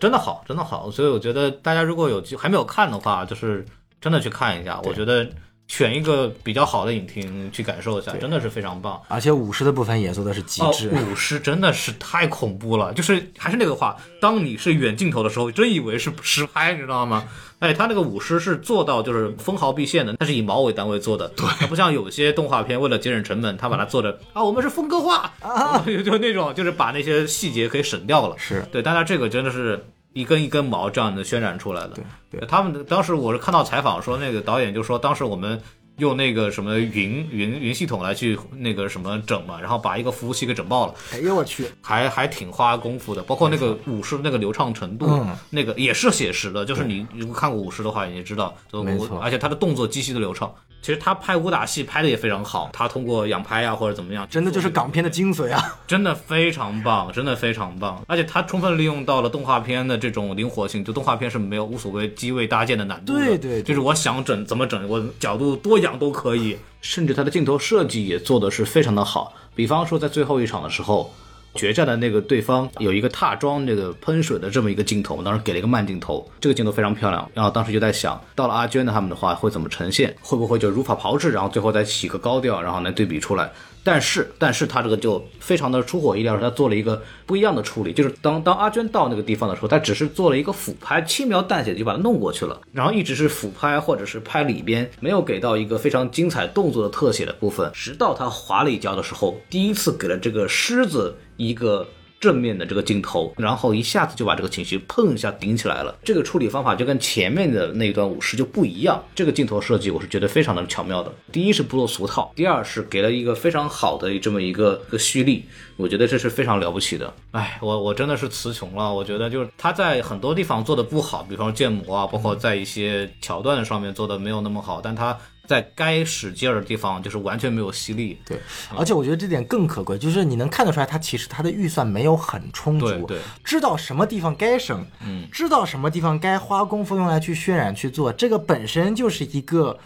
Speaker 2: 真的好，真的好。所以我觉得大家如果有机还没有看的话，就是真的去看一下。我觉得选一个比较好的影厅去感受一下，真的是非常棒。
Speaker 3: 而且舞狮的部分也做的是极
Speaker 2: 哦
Speaker 3: 致。，
Speaker 2: 舞狮真的是太恐怖了，就是还是那个话，当你是远镜头的时候，真以为是实拍，你知道吗？哎，他那个舞狮是做到就是分毫毕现的，它是以毛为单位做的，对，它不像有些动画片为了节省成本，他把它做的啊，我们是风格化，啊、就那种就是把那些细节可以省掉了，
Speaker 3: 是
Speaker 2: 对，但它这个真的是。一根一根毛这样的渲染出来的，
Speaker 3: 对
Speaker 2: 他们当时我是看到采访说，那个导演就说，当时我们用那个什么云云云系统来去那个什么整嘛，然后把一个服务器给整爆了，
Speaker 3: 哎呦我去，
Speaker 2: 还还挺花功夫的，包括那个舞狮那个流畅程度，
Speaker 3: 嗯
Speaker 2: 那个也是写实的，就是你如果看过舞狮的话，你就知道，就
Speaker 3: 没错。
Speaker 2: 而且他的动作极其的流畅。其实他拍武打戏拍的也非常好，他通过仰拍啊或者怎么样，
Speaker 3: 真的就是港片的精髓啊！
Speaker 2: 真的非常棒，真的非常棒，而且他充分利用到了动画片的这种灵活性，就动画片是没有无所谓机位搭建的难度的，
Speaker 3: 对对对
Speaker 2: 就是我想整怎么整，我角度多仰都可以，甚至他的镜头设计也做的是非常的好，比方说在最后一场的时候。决战的那个对方有一个踏桩这个喷水的这么一个镜头，当时给了一个慢镜头，这个镜头非常漂亮。然后当时就在想，到了阿娟的他们的话会怎么呈现，会不会就如法炮制，然后最后再起个高调，然后来对比出来。但是，但是他这个就非常的出乎意料，他做了一个不一样的处理，就是当当阿娟到那个地方的时候，他只是做了一个俯拍，轻描淡写地就把它弄过去了，然后一直是俯拍或者是拍里边，没有给到一个非常精彩动作的特写的部分，直到他滑了一跤的时候，第一次给了这个狮子一个。正面的这个镜头，然后一下子就把这个情绪砰一下顶起来了。这个处理方法就跟前面的那一段舞狮就不一样。这个镜头设计我是觉得非常的巧妙的。第一是不落俗套，第二是给了一个非常好的这么一个个蓄力，我觉得这是非常了不起的。哎，我我真的是词穷了。我觉得就是他在很多地方做的不好，比方建模啊，包括在一些桥段上面做的没有那么好，但他。在该使劲儿的地方，就是完全没有吸力。
Speaker 3: 对，而且我觉得这点更可贵，就是你能看得出来，他其实他的预算没有很充足，
Speaker 2: 对对。
Speaker 3: 知道什么地方该省，
Speaker 2: 嗯，
Speaker 3: 知道什么地方该花功夫用来去渲染去做，这个本身就是一个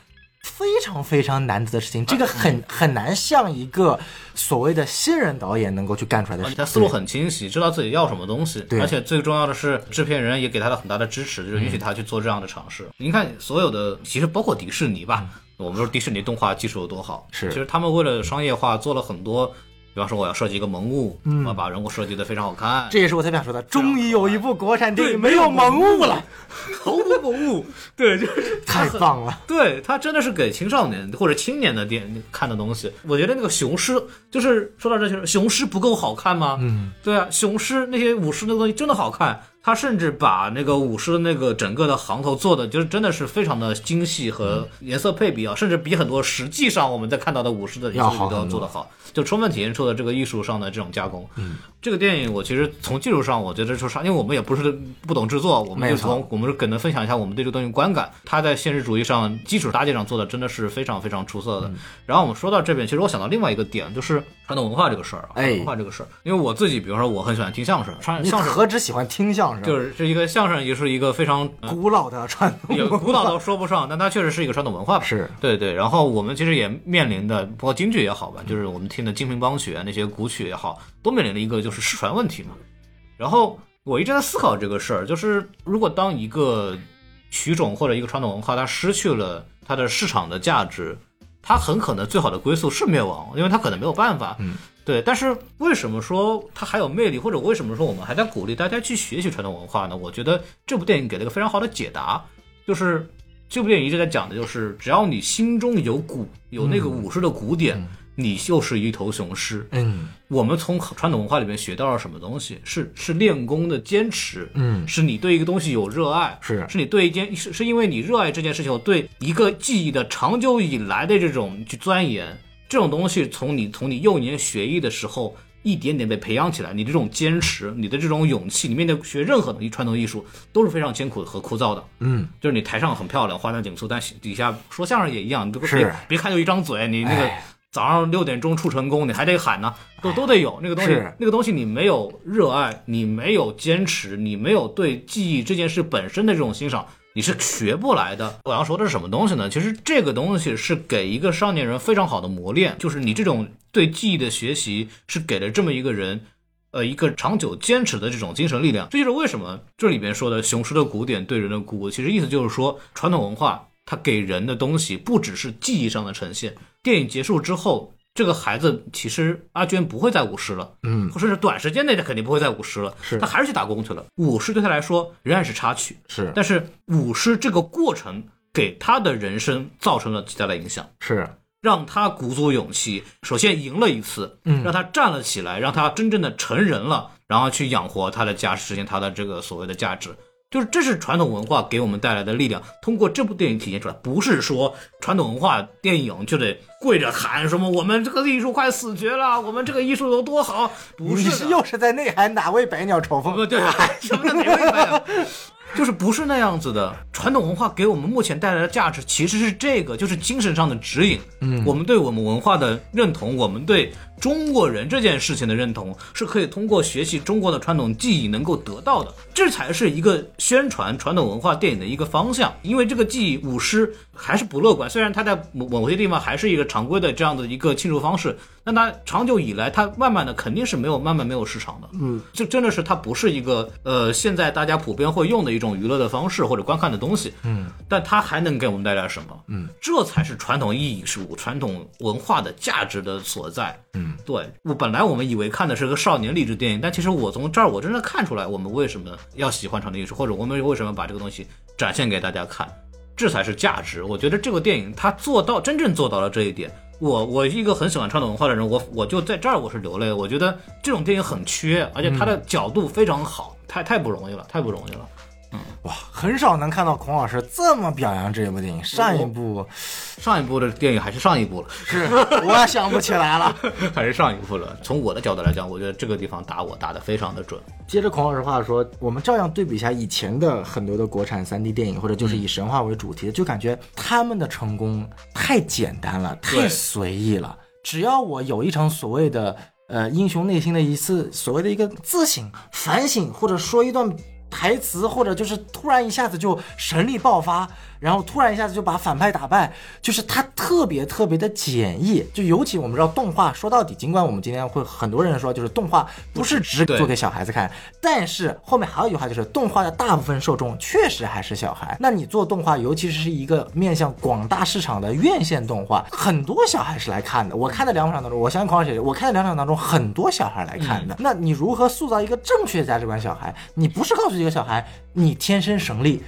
Speaker 3: 非常非常难得的事情，这个很很难像一个所谓的新人导演能够去干出来的事情。
Speaker 2: 他思路很清晰，知道自己要什么东西，
Speaker 3: 对。
Speaker 2: 而且最重要的是，制片人也给他了很大的支持，就是允许他去做这样的尝试。您看，所有的其实包括迪士尼吧，我们说迪士尼动画技术有多好，
Speaker 3: 是
Speaker 2: 其实他们为了商业化做了很多，比方说我要设计一个萌物，我要把人物设计的非常好看，
Speaker 3: 这也是我特别想说的，终于有一部国产电影没有萌物了，
Speaker 2: 毫无萌物，对，就是
Speaker 3: 太棒了。
Speaker 2: 对他真的是给青少年或者青年的电看的东西。我觉得那个雄狮，就是说到这就是，雄狮不够好看吗？嗯，对啊，雄狮那些武士那个东西真的好看。他甚至把那个舞狮的那个整个的行头做的，就是真的是非常的精细和颜色配比啊，甚至比很多实际上我们在看到的舞狮的
Speaker 3: 要
Speaker 2: 颜色都要做得好，就充分体现出了这个艺术上的这种加工。嗯，这个电影我其实从技术上，我觉得就是，因为我们也不是不懂制作，我们就从我们是可能分享一下我们对这个东西观感。他在现实主义上基础搭建上做的真的是非常非常出色的。然后我们说到这边，其实我想到另外一个点，就是传统文化这个事儿啊，
Speaker 3: 哎
Speaker 2: 传统文化这个事儿，因为我自己，比如说我很喜欢听相声，传
Speaker 3: 你
Speaker 2: 相声
Speaker 3: 何止喜欢听相声，
Speaker 2: 就是这一个相声，也是一个非常。呃
Speaker 3: 古老的传统
Speaker 2: 也古老都说不上，但它确实是一个传统文化吧。
Speaker 3: 是
Speaker 2: 对对。然后我们其实也面临的，包括京剧也好吧，就是我们听的京评梆曲啊，那些古曲也好，都面临了一个就是失传问题嘛。然后我一直在思考这个事儿，就是如果当一个曲种或者一个传统文化它失去了它的市场的价值，它很可能最好的归宿是灭亡，因为他可能没有办法。嗯。对，但是为什么说他还有魅力，或者为什么说我们还在鼓励大家去学习传统文化呢？我觉得这部电影给了一个非常好的解答，就是这部电影一直在讲的就是，只要你心中有鼓，有那个武士的鼓点，你就是一头雄狮。
Speaker 3: 嗯
Speaker 2: 我们从传统文化里面学到了什么东西？是是练功的坚持，
Speaker 3: 嗯
Speaker 2: 是你对一个东西有热爱，
Speaker 3: 是
Speaker 2: 是你对一件是是因为你热爱这件事情，对一个技艺的长久以来的这种去钻研，这种东西从你从你幼年学艺的时候。一点点被培养起来，你这种坚持，你的这种勇气，你面对学任何东西传统艺术都是非常艰苦和枯燥的。
Speaker 3: 嗯，
Speaker 2: 就是你台上很漂亮，花团锦簇，但底下说相声也一样，你这个
Speaker 3: 是
Speaker 2: 别别看就一张嘴，你那个
Speaker 3: 哎
Speaker 2: 早上六点钟出成功，你还得喊呢，都都得有那个东西
Speaker 3: 是。
Speaker 2: 那个东西你没有热爱，你没有坚持，你没有对记忆这件事本身的这种欣赏，你是学不来的。我要说的是什么东西呢？其实这个东西是给一个少年人非常好的磨练，就是你这种对记忆的学习是给了这么一个人。呃，一个长久坚持的这种精神力量，这就是为什么这里边说的雄狮的古典对人的鼓舞，其实意思就是说，传统文化它给人的东西不只是记忆上的呈现。电影结束之后，这个孩子其实阿娟不会再舞狮了，
Speaker 3: 嗯，
Speaker 2: 或者是短时间内他肯定不会再舞狮了，
Speaker 3: 是
Speaker 2: 他还是去打工去了。舞狮对他来说仍然是插曲，
Speaker 3: 是
Speaker 2: 但是舞狮这个过程给他的人生造成了极大的影响。
Speaker 3: 是，
Speaker 2: 让他鼓足勇气，首先赢了一次，
Speaker 3: 嗯
Speaker 2: 让他站了起来，让他真正的成人了，然后去养活他的家，实现他的这个所谓的价值。就是这是传统文化给我们带来的力量，通过这部电影体现出来。不是说传统文化电影就得跪着喊什么我们这个艺术快死绝了，我们这个艺术有多好，不是
Speaker 3: 又是在内涵哪位百鸟朝凤？
Speaker 2: 不对，什么叫哪位百鸟？就是不是那样子的。传统文化给我们目前带来的价值其实是这个，就是精神上的指引。嗯，我们对我们文化的认同，我们对中国人这件事情的认同，是可以通过学习中国的传统技艺能够得到的。这才是一个宣传传统文化电影的一个方向。因为这个技艺舞狮还是不乐观，虽然它在某某些地方还是一个常规的这样的一个庆祝方式，但它长久以来，它慢慢的肯定是没有慢慢没有市场的。嗯，这真的是它不是一个呃现在大家普遍会用的一种娱乐的方式或者观看的东西。嗯，但它还能给我们带来什么？嗯，这才是传统意义是、传统文化的价值的所在。嗯，对我本来我们以为看的是个少年励志电影，但其实我从这儿我真的看出来我们为什么要喜欢传统艺术，或者我们为什么把这个东西展现给大家看。这才是价值。我觉得这个电影它做到真正做到了这一点。我我一个很喜欢传统文化的人，我我就在这儿我是流泪。我觉得这种电影很缺，而且它的角度非常好，太太不容易了，太不容易了。
Speaker 3: 哇，很少能看到孔老师这么表扬这部电影。上一部
Speaker 2: 上一部的电影还是上一部了，
Speaker 3: 是我想不起来了。
Speaker 2: 还是上一部了。从我的角度来讲，我觉得这个地方打我打得非常的准。
Speaker 3: 接着孔老师话说，我们照样对比一下以前的很多的国产 3D 电影，或者就是以神话为主题的，就感觉他们的成功太简单了，太随意了。只要我有一场所谓的呃英雄内心的一次所谓的一个自省、反省，或者说一段台词，或者就是突然一下子就神力爆发，然后突然一下子就把反派打败，就是它特别特别的简易。就尤其我们知道动画，说到底，尽管我们今天会很多人说，就是动画不是只
Speaker 2: 对
Speaker 3: 做给小孩子看，但是后面还有一句话，就是动画的大部分受众确实还是小孩。那你做动画，尤其是一个面向广大市场的院线动画，很多小孩是来看的。我看的两场当中，我相信孔老师也是，我看的两场当中，很多小孩来看的。那你如何塑造一个正确的价值观？小孩，你不是告诉一个小孩你天生神力，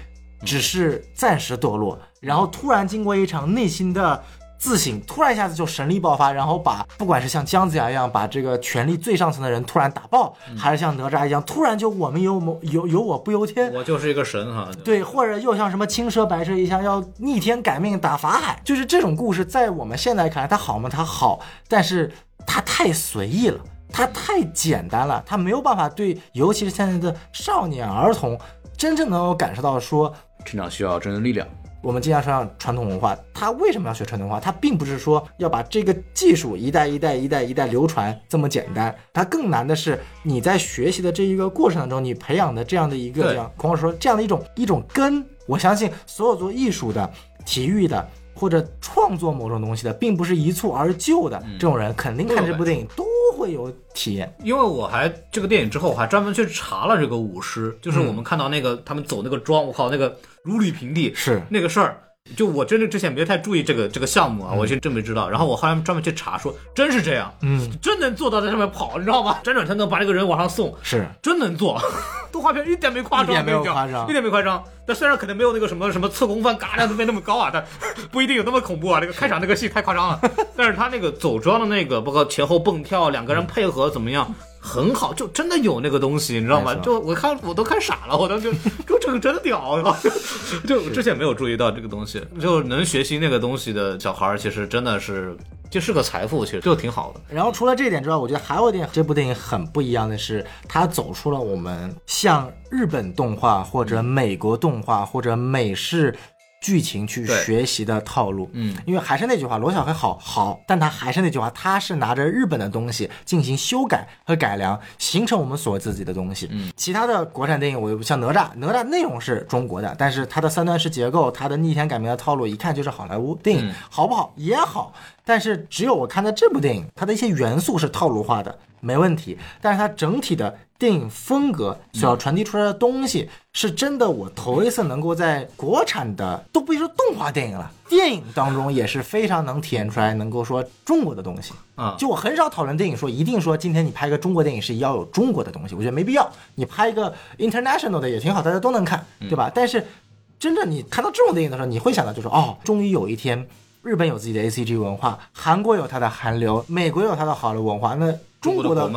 Speaker 3: 只是暂时堕落，然后突然经过一场内心的。自省，突然一下子就神力爆发，然后把不管是像姜子牙一样把这个权力最上层的人突然打爆，还是像哪吒一样突然就我们有某有有我不由天，
Speaker 2: 我就是一个神哈。
Speaker 3: 对，或者又像什么青蛇白蛇一样要逆天改命打法海，就是这种故事，在我们现在看来它好吗？它好，但是它太随意了，它太简单了，它没有办法对，尤其是现在的少年儿童，真正能够感受到说
Speaker 4: 成长需要真正的力量。
Speaker 3: 我们经常说传统文化，它为什么要学传统文化？它并不是说要把这个技术一代一代一代一代流传这么简单，它更难的是你在学习的这一个过程当中，你培养的这样的一个这样孔老师说这样的一种一种根。我相信所有做艺术的、体育的或者创作某种东西的，并不是一蹴而就的，这种人肯定看这部电影都会有体验。
Speaker 2: 因为我还这个电影之后，我还专门去查了这个舞狮，就是我们看到那个他们走那个庄，我靠，那个如履平地，
Speaker 3: 是
Speaker 2: 那个事儿。就我真的之前没太注意这个这个项目啊，我就真没知道。然后我后来专门去查，说真是这样，
Speaker 3: 嗯，
Speaker 2: 真能做到在上面跑，你知道吗？辗转腾腾把这个人往上送，
Speaker 3: 是
Speaker 2: 真能做。动画片一点没夸张，
Speaker 3: 一点没有夸张
Speaker 2: 一点没夸张。但虽然可能没有那个什么什么侧空翻嘎亮都没那么高啊，但不一定有那么恐怖啊。那个开场那个戏太夸张了，但是他那个走桩的那个，包括前后蹦跳，两个人配合怎么样？很好，就真的有那个东西，你知道吗？就我看我都看傻了，我当时就这个真屌，就之前没有注意到这个东西，就能学习那个东西的小孩儿，其实真的是这是个财富，其实就挺好的。
Speaker 3: 然后除了这一点之外，我觉得还有一点，这部电影很不一样的是，它走出了我们像日本动画或者美国动画或者美式剧情去学习的套路。
Speaker 2: 嗯，
Speaker 3: 因为还是那句话，罗小黑好好，但他还是那句话，他是拿着日本的东西进行修改和改良，形成我们所自己的东西。
Speaker 2: 嗯，
Speaker 3: 其他的国产电影，我像哪吒，哪吒内容是中国的，但是它的三段式结构，它的逆天改名的套路，一看就是好莱坞电影，
Speaker 2: 嗯。
Speaker 3: 好不好也好，但是只有我看的这部电影，它的一些元素是套路化的，没问题，但是它整体的电影风格所要传递出来的东西，是真的我头一次能够在国产的都不说动画电影了，电影当中也是非常能体现出来，能够说中国的东西。
Speaker 2: 啊，
Speaker 3: 就我很少讨论电影，说一定说今天你拍一个中国电影是要有中国的东西，我觉得没必要。你拍一个 international 的也挺好，大家都能看，对吧？但是真正你看到这种电影的时候，你会想到就是哦，终于有一天，日本有自己的 A C G 文化，韩国有它的韩流，美国有它的好的文化，那中国的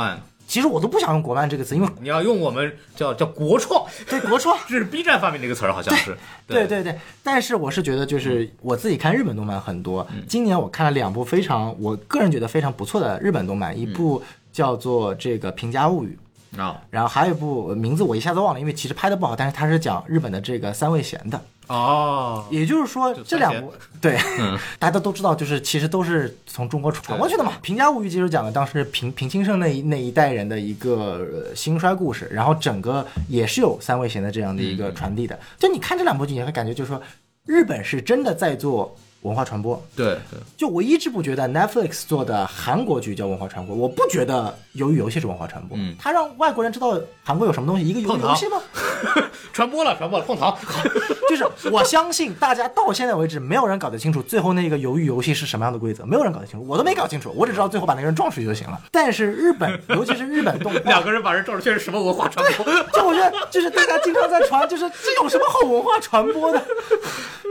Speaker 3: 其实我都不想用国漫这个词，因为
Speaker 2: 你要用我们叫叫国创，
Speaker 3: 对国创。
Speaker 2: 这 是 B 站发明的一个词儿，好像是。
Speaker 3: 对对对，但是我是觉得，就是我自己看日本动漫很多。今年我看了两部非常，我个人觉得非常不错的日本动漫，一部叫做这个《平家物语》，
Speaker 2: 啊
Speaker 3: 然后还有一部呃名字我一下子忘了，因为其实拍的不好，但是它是讲日本的这个三味弦的。
Speaker 2: 哦，
Speaker 3: 也就是说，这两部对，
Speaker 2: 嗯
Speaker 3: 大家都知道，就是其实都是从中国传过去的嘛。《平家物语》其实讲的当时平平清盛那一那一代人的一个呃兴衰故事，然后整个也是有三味弦的这样的一个传递的。就你看这两部剧，你会感觉就是说，日本是真的在做文化传播。
Speaker 2: 对对，
Speaker 3: 就我一直不觉得 Netflix 做的韩国剧叫文化传播，我不觉得鱿鱼游戏是文化传播。
Speaker 2: 嗯
Speaker 3: 它让外国人知道韩国有什么东西，一个鱿鱼游戏吗？
Speaker 2: 传播了，传播了，碰糖。
Speaker 3: 就是我相信大家到现在为止，没有人搞得清楚最后那个鱿鱼游戏是什么样的规则，没有人搞得清楚，我都没搞清楚，我只知道最后把那个人撞出去就行了。但是日本，尤其是日本动画，
Speaker 2: 两个人把人撞出去是什么文化传播？
Speaker 3: 就我觉得，就是大家经常在传，就是这有什么好文化传播的，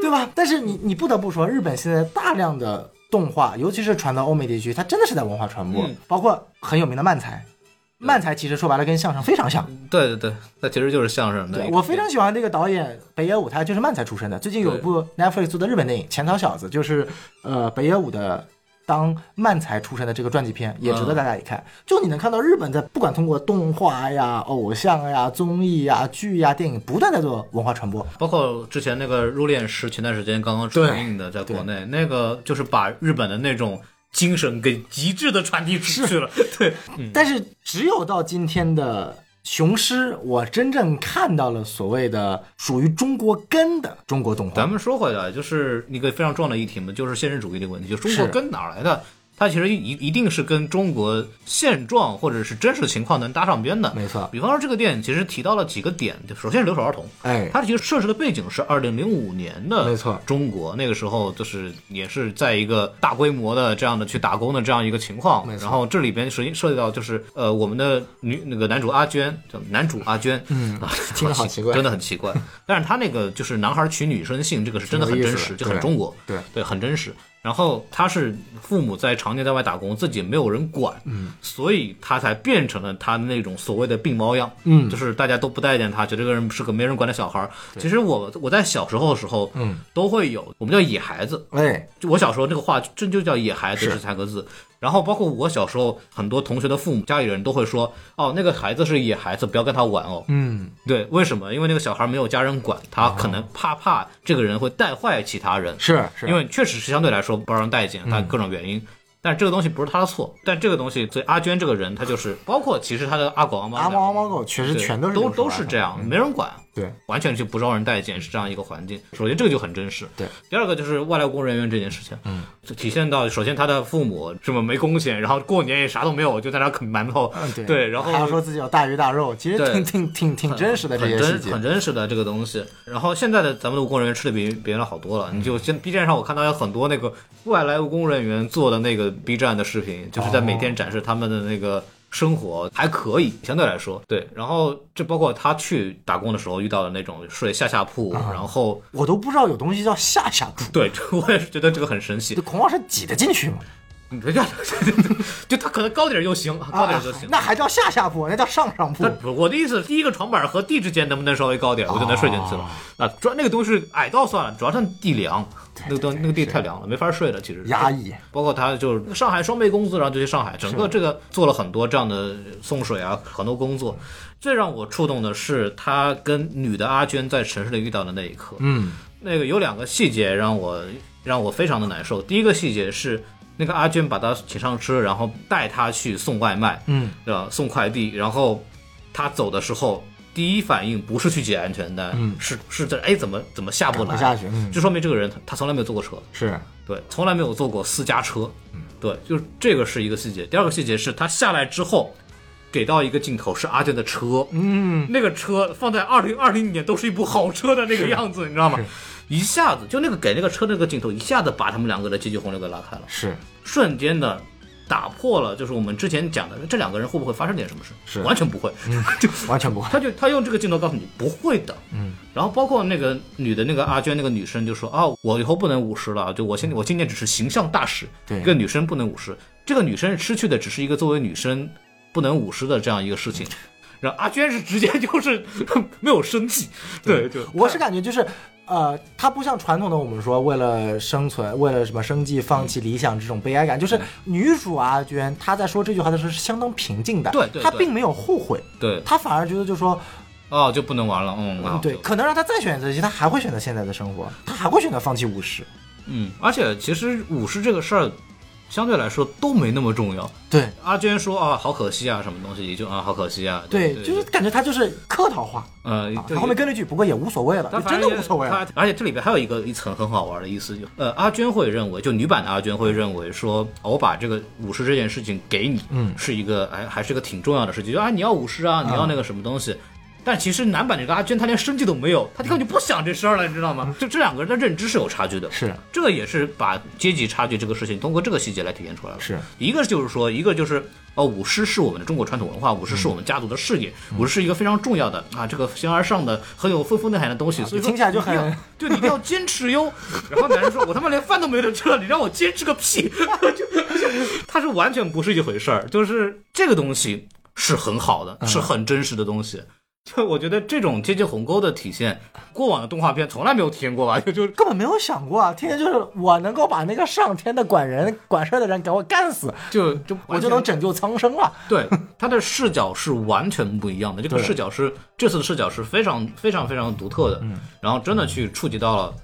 Speaker 3: 对吧？但是你你不得不说，日本现在大量的动画，尤其是传到欧美地区，它真的是在文化传播，
Speaker 2: 嗯
Speaker 3: 包括很有名的漫才。漫才其实说白了跟相声非常像，
Speaker 2: 对对对，那其实就是相声对。
Speaker 3: 我非常喜欢这个导演北野武，他就是漫才出身的。最近有一部 Netflix 做的日本电影《浅草小子》，就是呃北野武的当漫才出身的这个传记片，也值得大家一看。就你能看到日本在不管通过动画呀、偶像呀、综艺呀、剧呀、电影，不断在做文化传播。
Speaker 2: 包括之前那个《入殓师》，前段时间刚刚重映的，在国内那个就是把日本的那种精神给极致的传递出去了。对，
Speaker 3: 但是只有到今天的雄狮，我真正看到了所谓的属于中国根的中国动画。
Speaker 2: 咱们说回来，就是一个非常重要的议题嘛，就是现实主义的问题，就中国根哪儿来的？它其实一一定是跟中国现状或者是真实情况能搭上边的。
Speaker 3: 没错
Speaker 2: 比方说这个电影其实提到了几个点，首先是留守儿童，
Speaker 3: 哎，
Speaker 2: 它其实设置的背景是二零零五年的，
Speaker 3: 没错
Speaker 2: 中国那个时候就是也是在一个大规模的这样的去打工的这样一个情况
Speaker 3: 没，错
Speaker 2: 然后这里边实际涉及到就是呃我们的女那个男主阿娟叫男主阿娟，嗯啊，
Speaker 3: 听着好奇怪
Speaker 2: 真的很奇怪，但是他那个就是男孩娶女生姓，这个是真的很真实，就很中国，
Speaker 3: 对
Speaker 2: 对，很真实。然后他是父母在常年在外打工，自己没有人管，嗯，所以他才变成了他那种所谓的病猫样，
Speaker 3: 嗯。
Speaker 2: 就是大家都不待见他，觉得这个人是个没人管的小孩儿。其实我我在小时候的时候，
Speaker 3: 嗯，
Speaker 2: 都会有，我们叫野孩子，
Speaker 3: 哎，
Speaker 2: 就我小时候那个话真就叫野孩子这三个字。然后包括我小时候，很多同学的父母、家里人都会说，哦，那个孩子是野孩子，不要跟他玩哦。
Speaker 3: 嗯，
Speaker 2: 对，为什么？因为那个小孩没有家人管，他可能怕怕这个人会带坏其他人。
Speaker 3: 是是，
Speaker 2: 因为确实是相对来说不让人待见，他各种原因。但这个东西不是他的错，但这个东西，所以阿娟这个人，他就是包括其实他的阿狗阿猫
Speaker 3: 阿猫阿猫狗确实全都是
Speaker 2: 都都是这样，没人管，
Speaker 3: 对，
Speaker 2: 完全就不招人待见，是这样一个环境。首先这个就很真实，
Speaker 3: 对。
Speaker 2: 第二个就是外来务工人员这件事情，嗯，就体现到首先他的父母这么没工钱，然后过年也啥都没有，就在那啃馒头，
Speaker 3: 嗯对
Speaker 2: 对，然后
Speaker 3: 还要说自己有大鱼大肉，其实挺挺挺挺真实的这
Speaker 2: 很真很。真实的这个东西。然后现在的咱们的务工人员吃的比别人好多了。你就现 B 站上我看到有很多那个外来务工人员做的那个 B 站的视频，就是在每天展示他们的那个。生活还可以，相对来说对。然后这包括他去打工的时候遇到的那种睡下下铺，
Speaker 3: 啊
Speaker 2: 然后
Speaker 3: 我都不知道有东西叫下下铺，
Speaker 2: 对，我也是觉得这个很神奇
Speaker 3: 这。孔老师挤得进去吗？
Speaker 2: 你别叫，就他可能高点儿就行，高点儿就行。
Speaker 3: 啊那还叫下下铺，那叫上上铺
Speaker 2: 我的意思，第一个床板和地之间能不能稍微高点儿，我就能睡进去了。啊，主要那个东西矮到算了，主要它地凉，那个东那个地太凉了，没法睡了。其实
Speaker 3: 压抑，
Speaker 2: 包括他就是上海双倍工资，然后就去上海，整个这个做了很多这样的送水啊，很多工作。最让我触动的是他跟女的阿娟在城市里遇到的那一刻。
Speaker 3: 嗯，
Speaker 2: 那个有两个细节让我让我非常的难受。第一个细节是那个阿娟把他请上车，然后带他去送外卖，
Speaker 3: 嗯，
Speaker 2: 对吧？送快递，然后他走的时候，第一反应不是去解安全带，
Speaker 3: 嗯
Speaker 2: 是是在哎怎么怎么下不来？
Speaker 3: 下去嗯
Speaker 2: 就说明这个人他他从来没有坐过车，
Speaker 3: 是
Speaker 2: 对，从来没有坐过私家车，对，就是这个是一个细节。第二个细节是他下来之后。给到一个镜头是阿娟的车，
Speaker 3: 嗯，
Speaker 2: 那个车放在二零二零年都是一部好车的那个样子，你知道吗？一下子就那个给那个车那个镜头，一下子把他们两个的阶级洪流给拉开了，
Speaker 3: 是。
Speaker 2: 瞬间的打破了，就是我们之前讲的这两个人会不会发生点什么事？
Speaker 3: 是。
Speaker 2: 完全不会，就
Speaker 3: 完全不会。
Speaker 2: 他就他用这个镜头告诉你不会的，
Speaker 3: 嗯，
Speaker 2: 然后包括那个女的那个阿娟那个女生就说啊，我以后不能舞狮了，就我现我今年只是形象大使，
Speaker 3: 对。
Speaker 2: 一个女生不能舞狮，这个女生失去的只是一个作为女生不能舞狮的这样一个事情，然后阿娟是直接就是 没有生气，对，对
Speaker 3: 我是感觉就是，呃，它不像传统的我们说为了生存、为了什么生计放弃理想这种悲哀感，就是女主阿娟她在说这句话的时候是相当平静的，
Speaker 2: 对
Speaker 3: 她并没有后悔，
Speaker 2: 对。
Speaker 3: 她反而觉得就说，
Speaker 2: 哦就不能玩了，嗯，啊
Speaker 3: 对，可能让她再选择一些，她还会选择现在的生活，她还会选择放弃武士，
Speaker 2: 嗯，而且其实舞狮这个事儿。相对来说都没那么重要。
Speaker 3: 对
Speaker 2: 阿娟说啊，好可惜啊，什么东西也就啊，好可惜啊。
Speaker 3: 对，
Speaker 2: 对，
Speaker 3: 就是感觉他就是客套话，
Speaker 2: 呃，
Speaker 3: 啊
Speaker 2: 就
Speaker 3: 她后面跟了一句，不过也无所谓了，就真的无所谓了，
Speaker 2: 而且这里边还有一个一层很好玩的意思，就呃，阿娟会认为，就女版的阿娟会认为说，哦我把这个舞狮这件事情给你，
Speaker 3: 嗯
Speaker 2: 是一个哎还是一个挺重要的事情，就啊你要舞狮啊，你要那个什么东西。但其实男版这个阿娟，她连生计都没有，她根本就不想这事儿了，你知道吗？就这两个人的认知是有差距的，
Speaker 3: 是
Speaker 2: 这也是把阶级差距这个事情通过这个细节来体现出来了。
Speaker 3: 是
Speaker 2: 一个就是说，一个就是哦，舞狮是我们的中国传统文化，舞狮是我们家族的事业，舞狮是一个非常重要的啊，这个形而上的很有丰富内涵的东西，所以
Speaker 3: 听起来就很
Speaker 2: 就你一定要坚持哟。然后男人说：“我他妈连饭都没得吃了，你让我坚持个屁！” 就他是完全不是一回事儿，就是这个东西是很好的，是很真实的东西。就我觉得这种阶级鸿沟的体现，过往的动画片从来没有体现过吧？就就
Speaker 3: 根本没有想过啊，天天就是我能够把那个上天的管人管事的人给我干死，
Speaker 2: 就就
Speaker 3: 我就能拯救苍生了。
Speaker 2: 对，他的视角是完全不一样的。这个视角是这次的视角是非常非常非常独特的，
Speaker 3: 嗯
Speaker 2: 然后真的去触及到了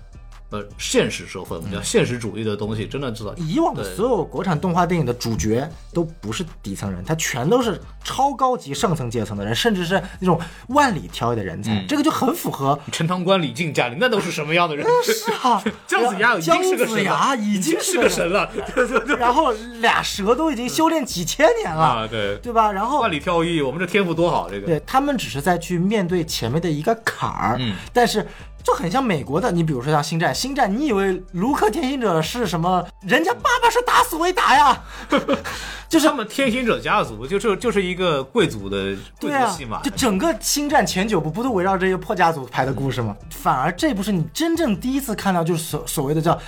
Speaker 2: 呃现实社会，我们叫现实主义的东西，真的知道。
Speaker 3: 以往的所有国产动画电影的主角都不是底层人，他全都是超高级上层阶层的人，甚至是那种万里挑一的人才，
Speaker 2: 嗯
Speaker 3: 这个就很符合。
Speaker 2: 陈塘关、李靖、家里，那都是什么样的人？
Speaker 3: 是啊，
Speaker 2: 姜子牙已经是个
Speaker 3: 姜子
Speaker 2: 神了，
Speaker 3: 牙已经
Speaker 2: 是个神了，对对对
Speaker 3: 然后俩蛇都已经修炼几千年了，
Speaker 2: 啊，对，
Speaker 3: 对吧？然后
Speaker 2: 万里挑一，我们这天赋多好，这个
Speaker 3: 对他们只是在去面对前面的一个坎儿，
Speaker 2: 嗯
Speaker 3: 但是就很像美国的，你比如说像星战，星战，你以为卢克天行者是什么？人家爸爸是打死维达呀，就是
Speaker 2: 他们天行者家族就是就是一个贵族的贵
Speaker 3: 对啊
Speaker 2: 族戏码，
Speaker 3: 就整个星战前九部不都围绕这些破家族拍的故事吗？反而这部是你真正第一次看到，就是所所谓的叫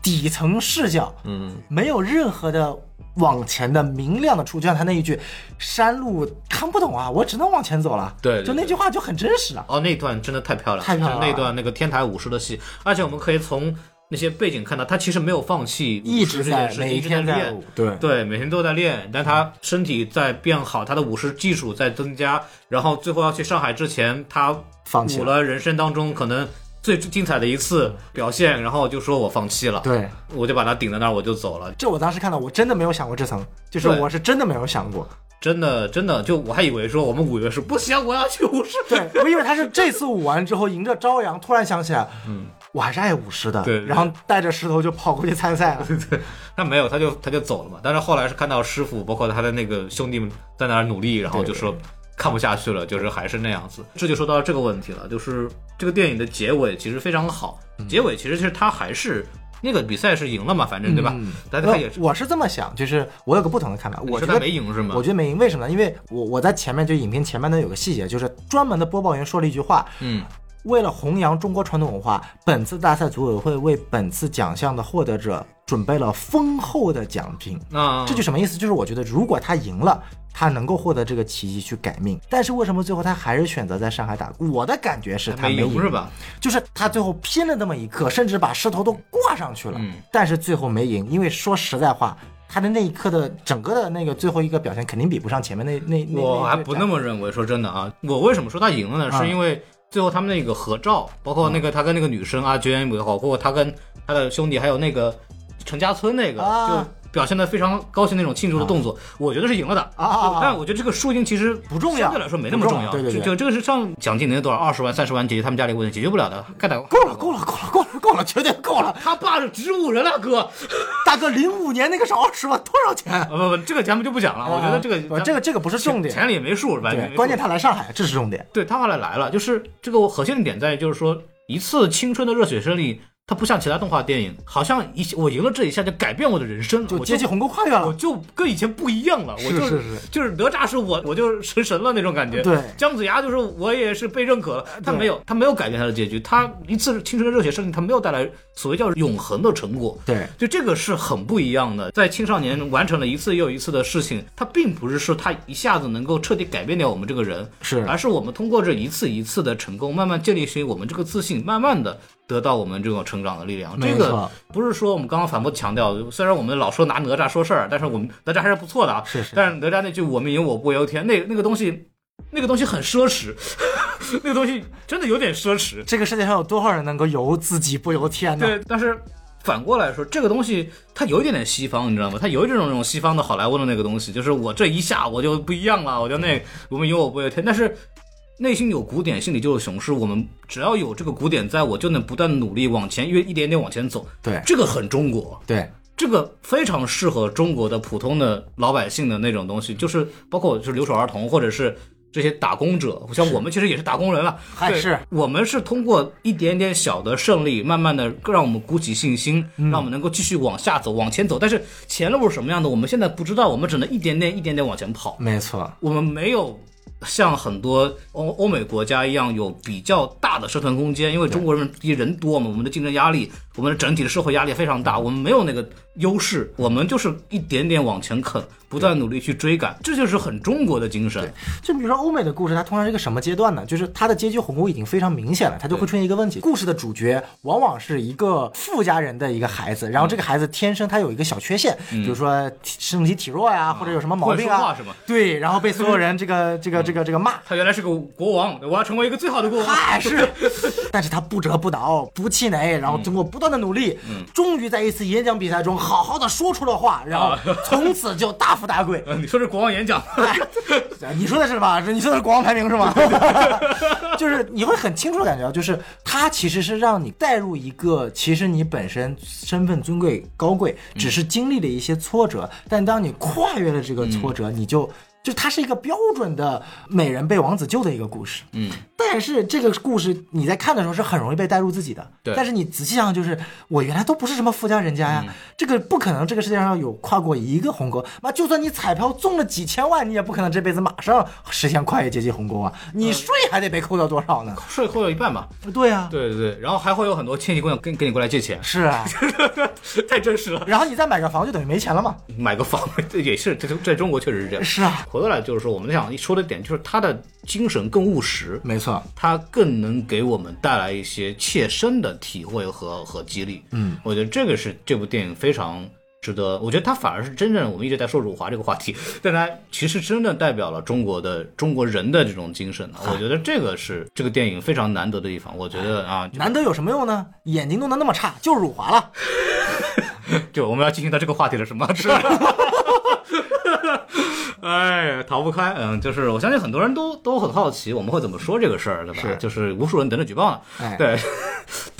Speaker 3: 底层视角，
Speaker 2: 嗯，
Speaker 3: 没有任何的往前的明亮的出，就像他那一句“山路看不懂啊，我只能往前走了”，
Speaker 2: 对对
Speaker 3: 就那句话就很真实啊。
Speaker 2: 哦，那段真的太漂亮了，
Speaker 3: 太漂亮了。
Speaker 2: 那段那个天台舞狮的戏，而且我们可以从那些背景看到，他其实没有放弃
Speaker 3: 一直在每一天在舞，对。
Speaker 2: 对，每天都在练，但他身体在变好，他的舞狮技术在增加，然后最后要去上海之前，他
Speaker 3: 放弃
Speaker 2: 了人生当中可能最精彩的一次表现，然后就说我放弃了，
Speaker 3: 对，
Speaker 2: 我就把他顶在那儿，我就走了，
Speaker 3: 这我当时看到，我真的没有想过这层，就是我是真的没有想过。
Speaker 2: 真的真的就我还以为说我们五月是不行，我要去舞狮，
Speaker 3: 对，我以为他是这次舞完之后迎着朝阳，突然想起来，嗯，我还是爱舞狮的，
Speaker 2: 对对
Speaker 3: 然后带着石头就跑过去参赛了。
Speaker 2: 对对他没有，他就他就走了嘛。但是后来是看到师傅，包括他的那个兄弟们在那儿努力，然后就说看不下去了，就是还是那样子。这就说到这个问题了，就是这个电影的结尾其实非常好，结尾其实其实他还是那个比赛是赢了嘛，反正对吧？
Speaker 3: 嗯
Speaker 2: 但他也是，
Speaker 3: 我是这么想，就是我有个不同的看法，我觉得
Speaker 2: 你说他没赢是吗？
Speaker 3: 我觉得没赢，为什么呢？因为我我在前面就影片前面呢有个细节，就是专门的播报员说了一句话，
Speaker 2: 嗯
Speaker 3: 为了弘扬中国传统文化，本次大赛组委会为本次奖项的获得者准备了丰厚的奖品。
Speaker 2: 啊，
Speaker 3: 这就什么意思？就是我觉得如果他赢了，他能够获得这个奇迹去改命。但是为什么最后他还是选择在上海打？我的感觉是他
Speaker 2: 没
Speaker 3: 赢
Speaker 2: 赢是吧？
Speaker 3: 就是他最后拼了那么一刻，甚至把势头都挂上去了，
Speaker 2: 嗯
Speaker 3: 但是最后没赢。因为说实在话，他的那一刻的整个的那个最后一个表现肯定比不上前面那那那。
Speaker 2: 我还不那么认为。说真的啊，我为什么说他赢了呢？
Speaker 3: 啊
Speaker 2: 是因为最后他们那个合照，包括那个他跟那个女生啊，绝缘也好，包括他跟他的兄弟，还有那个陈家村那个，
Speaker 3: 啊
Speaker 2: 就表现的非常高兴那种庆祝的动作，我觉得是赢了的
Speaker 3: 啊啊啊
Speaker 2: 但我觉得这个输赢其实
Speaker 3: 不重要
Speaker 2: 相对来说没那么重要。
Speaker 3: 对对对
Speaker 2: 就就这个是上奖金能有多少二十万、三十万解决他们家里问题，解决不了的，该打
Speaker 3: 够了，够了，够了，够了，够了，绝对够了。
Speaker 2: 他爸是植物人了，哥。
Speaker 3: 大哥，零五年那个是二十万，多少钱？
Speaker 2: 啊不不，这个咱们就不讲了。我觉得这个
Speaker 3: 这个这个不是重点，
Speaker 2: 钱里也没数？
Speaker 3: 关键他来上海，这是重点。
Speaker 2: 对他后来来了，就是这个我核心的点在于，就是说一次青春的热血胜利，它不像其他动画电影，好像一我赢了这一下就改变我的人生了，我
Speaker 3: 就阶级鸿沟跨越了。
Speaker 2: 我就跟以前不一样了，我就是
Speaker 3: 是是
Speaker 2: 就是哪吒是我我就是成神了那种感觉，
Speaker 3: 对
Speaker 2: 姜子牙就是我也是被认可了，他没有他没有改变他的结局，他一次青春的热血胜利，他没有带来所谓叫永恒的成果，
Speaker 3: 对，
Speaker 2: 就这个是很不一样的，在青少年完成了一次又一次的事情，他并不是说他一下子能够彻底改变掉我们这个人，
Speaker 3: 是
Speaker 2: 而是我们通过这一次一次的成功，慢慢建立起我们这个自信，慢慢的得到我们这种成长的力量。这个不是说我们刚刚反复强调，虽然我们老说拿哪吒说事儿，但是我们哪吒还是不错的啊。
Speaker 3: 是是
Speaker 2: 但是哪吒那句“我们赢我不由天”，那那个东西，那个东西很奢侈，那个东西真的有点奢侈。
Speaker 3: 这个世界上有多少人能够由自己不由天呢？
Speaker 2: 对，但是反过来说，这个东西它有一点点西方，你知道吗？它有一种那种西方的好莱坞的那个东西，就是我这一下我就不一样了，我就那我们有我不由天，但是。内心有鼓点，心里就有雄狮。我们只要有这个鼓点在，我就能不断努力往前，越一点点往前走。
Speaker 3: 对
Speaker 2: 这个很中国，
Speaker 3: 对
Speaker 2: 这个非常适合中国的普通的老百姓的那种东西，就是包括就是留守儿童或者是这些打工者，像我们其实也是打工人了，对
Speaker 3: 是
Speaker 2: 我们是通过一点点小的胜利，慢慢的让我们鼓起信心，
Speaker 3: 嗯
Speaker 2: 让我们能够继续往下走，往前走。但是前路是什么样的，我们现在不知道，我们只能一点点一点点往前跑。
Speaker 3: 没错，
Speaker 2: 我们没有像很多欧欧美国家一样有比较大的社团空间，因为中国人毕竟人多嘛，我们的竞争压力，我们的整体的社会压力非常大，我们没有那个优势，我们就是一点点往前啃，不断努力去追赶，这就是很中国的精神。
Speaker 3: 就比如说欧美的故事，它通常是一个什么阶段呢？就是它的阶级鸿沟已经非常明显了，它就会出现一个问题：故事的主角往往是一个富家人的一个孩子，然后这个孩子天生他有一个小缺陷，比如说身体体弱呀，或者有什么毛病啊。对，然后被所有人这个这个这个这个骂。
Speaker 2: 他原来是个国王，我要成为一个最好的国王。
Speaker 3: 嗨，是，但是他不折不挠，不气馁，然后经过不断的努力，终于在一次演讲比赛中好好的说出了话，然后 从此就大富大贵。
Speaker 2: 呃你说是国王演讲，
Speaker 3: 你说的是吧？你说的是国王排名是吗？就是你会很清楚的感觉到，就是他其实是让你带入一个，其实你本身身份尊贵高贵，只是经历了一些挫折，但当你跨越了这个挫折，你就。就它是一个标准的美人被王子救的一个故事，
Speaker 2: 嗯，
Speaker 3: 但是这个故事你在看的时候是很容易被带入自己的，
Speaker 2: 对
Speaker 3: 但是你仔细想想，就是我原来都不是什么富家人家呀，这个不可能，这个世界上有跨过一个鸿沟。妈，就算你彩票中了几千万，你也不可能这辈子马上实现跨越阶级鸿沟啊！你税还得被扣掉多少呢？
Speaker 2: 税扣掉一半吧。
Speaker 3: 对啊，
Speaker 2: 对对对，然后还会有很多亲戚姑娘跟跟你过来借钱，
Speaker 3: 是啊，
Speaker 2: 太真实了。
Speaker 3: 然后你再买个房就等于没钱了嘛？
Speaker 2: 买个房，这也是这在中国确实是这样。
Speaker 3: 是啊，
Speaker 2: 回过来就是说，我们想说的点就是他的精神更务实，
Speaker 3: 没错，
Speaker 2: 它更能给我们带来一些切身的体会和和激励。
Speaker 3: 嗯，
Speaker 2: 我觉得这个是这部电影非常值得。我觉得它反而是真正我们一直在说辱华这个话题，但它其实真正代表了中国的中国人的这种精神。我觉得这个是这个电影非常难得的地方。我觉得啊，
Speaker 3: 难得有什么用呢？眼睛弄得那么差，就是辱华了。
Speaker 2: 就我们要进行到这个话题了，是吗？是。哎呀，逃不开。嗯，就是我相信很多人都都很好奇我们会怎么说这个事儿，对吧？
Speaker 3: 是
Speaker 2: 就是无数人等着举报呢。
Speaker 3: 哎
Speaker 2: 对，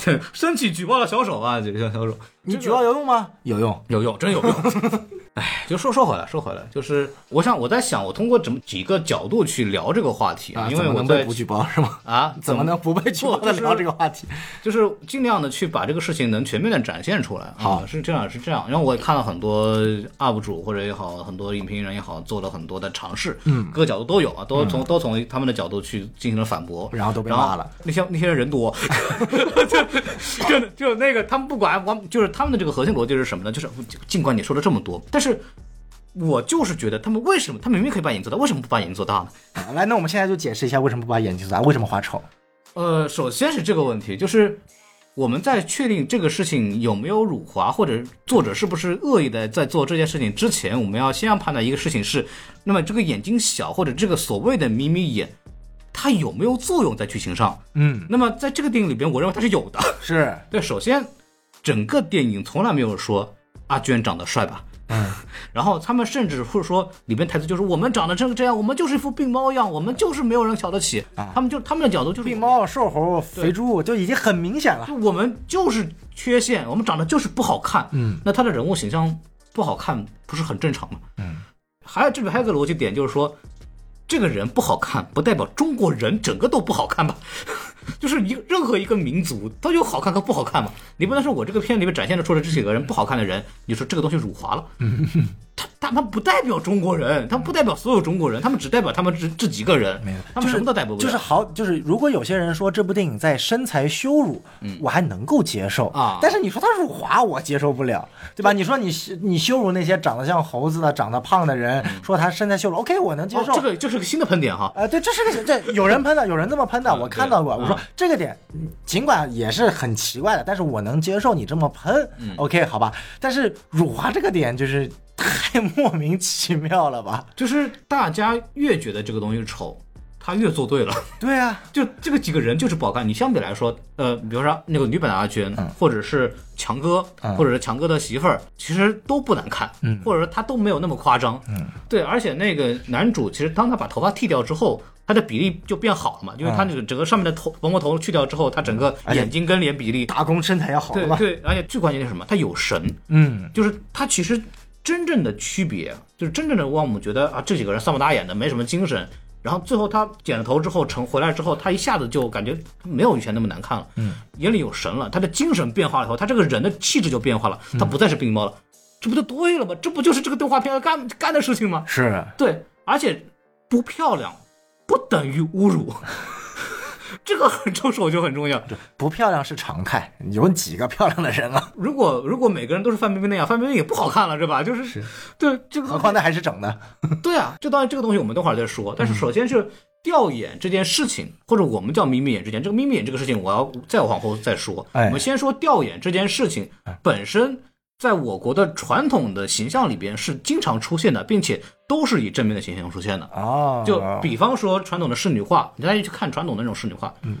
Speaker 2: 对，伸起举报的小手啊，这个小手，
Speaker 3: 你举报有用吗？有用。
Speaker 2: 有用，真有用。就说说回来，说回来，就是我想我在想，我通过怎么几个角度去聊这个话题
Speaker 3: 啊，
Speaker 2: 因为我
Speaker 3: 不举报是吗？
Speaker 2: 啊，
Speaker 3: 怎么能不被举报 的聊这个话题？
Speaker 2: 就是尽量的去把这个事情能全面的展现出来。
Speaker 3: 好
Speaker 2: 啊是这样，是这样。然后我也看了很多 UP 主或者也好，很多影评人也好，做了很多的尝试，嗯，各个角度都有啊，都从、都从他们的角度去进行了反驳，
Speaker 3: 然后都被骂了。
Speaker 2: 那些那些人人多，就就就那个他们不管我，就是他们的这个核心逻辑是什么呢？就是尽管你说了这么多，但是。我就是觉得他们为什么，他明明可以把眼睛做大，为什么不把眼睛做大呢？
Speaker 3: 啊来，那我们现在就解释一下为什么不把眼睛做大，为什么画丑？
Speaker 2: 呃，首先是这个问题，就是我们在确定这个事情有没有辱华，或者作者是不是恶意的在做这件事情之前，我们要先要判断一个事情是，那么这个眼睛小或者这个所谓的眯眯眼，它有没有作用在剧情上？
Speaker 3: 嗯，
Speaker 2: 那么在这个电影里边，我认为它是有的。
Speaker 3: 是
Speaker 2: 对，首先整个电影从来没有说阿娟长得帅吧。
Speaker 3: 嗯，
Speaker 2: 然后他们甚至会说，里边台词就是我们长得这个这样，我们就是一副病猫样，我们就是没有人瞧得起。
Speaker 3: 啊
Speaker 2: 他们就他们的角度就是
Speaker 3: 病猫、瘦猴、肥猪，就已经很明显了。
Speaker 2: 就我们就是缺陷，我们长得就是不好看。
Speaker 3: 嗯，
Speaker 2: 那他的人物形象不好看，不是很正常吗？
Speaker 3: 嗯，
Speaker 2: 还有这里还有个逻辑点，就是说，这个人不好看，不代表中国人整个都不好看吧？就是一个任何一个民族都有好看和不好看嘛。你不能说我这个片里面展现的出来这几个人不好看的人，你说这个东西辱华了。他他们不代表中国人，他们不代表所有中国人，他们只代表他们这这几个人，
Speaker 3: 没有
Speaker 2: 他们什么都代表不了。
Speaker 3: 就是好，就是如果有些人说这部电影在身材羞辱，我还能够接受
Speaker 2: 啊
Speaker 3: 但是你说他辱华，我接受不了，对吧？你说你你羞辱那些长得像猴子的、长得胖的人，说他身材羞辱，OK，我能接受。
Speaker 2: 哦这个这是个新的喷点哈。
Speaker 3: 啊，对，这是个这有人喷的，有人这么喷的，
Speaker 2: 嗯
Speaker 3: 我看到过。
Speaker 2: 对
Speaker 3: 我说这个点，嗯尽管也是很奇怪的，但是我能接受你这么喷。OK，好
Speaker 2: 嗯
Speaker 3: 吧。但是辱华这个点就是太莫名其妙了吧？
Speaker 2: 就是大家越觉得这个东西丑，他越做对了。
Speaker 3: 对啊，
Speaker 2: 就这个几个人就是不好看。你相比来说，呃，比如说那个女版的阿娟，或者是强哥，
Speaker 3: 嗯
Speaker 2: 或者是强哥的媳妇儿，其实都不难看，
Speaker 3: 嗯
Speaker 2: 或者说他都没有那么夸张，
Speaker 3: 嗯，
Speaker 2: 对。而且那个男主其实当他把头发剃掉之后。他的比例就变好了嘛，因为他那个整个上面的头王国头去掉之后，他整个眼睛跟脸比例，
Speaker 3: 打工身材要好？
Speaker 2: 对对，而且最关键的是什么？他有神，
Speaker 3: 嗯，
Speaker 2: 就是他其实真正的区别，就是真正的让我们觉得啊，这几个人三不打眼的，没什么精神。然后最后他剪了头之后成回来之后，他一下子就感觉没有以前那么难看了，嗯，眼里有神了，他的精神变化了以后，他这个人的气质就变化了，他不再是病猫了，这不就对了吗？这不就是这个动画片要干干的事情吗？
Speaker 3: 是
Speaker 2: 对，而且不漂亮不等于侮辱，这个很重手就很重要。
Speaker 3: 不漂亮是常态，有几个漂亮的人啊？
Speaker 2: 如果如果每个人都是范冰冰那样，范冰冰也不好看了，是吧？就是对这个
Speaker 3: 何况那还是整的。
Speaker 2: 对啊，这当然这个东西我们等会儿再说。但是首先是吊眼这件事情，或者我们叫眯眯眼之间，这个眯眯眼这个事情，我要再往后再说。
Speaker 3: 哎
Speaker 2: 我们先说吊眼这件事情本身，在我国的传统的形象里边是经常出现的，并且都是以正面的形象出现的。
Speaker 3: 哦，
Speaker 2: 就比方说传统的仕女画，你大家去看传统的那种仕女画，嗯，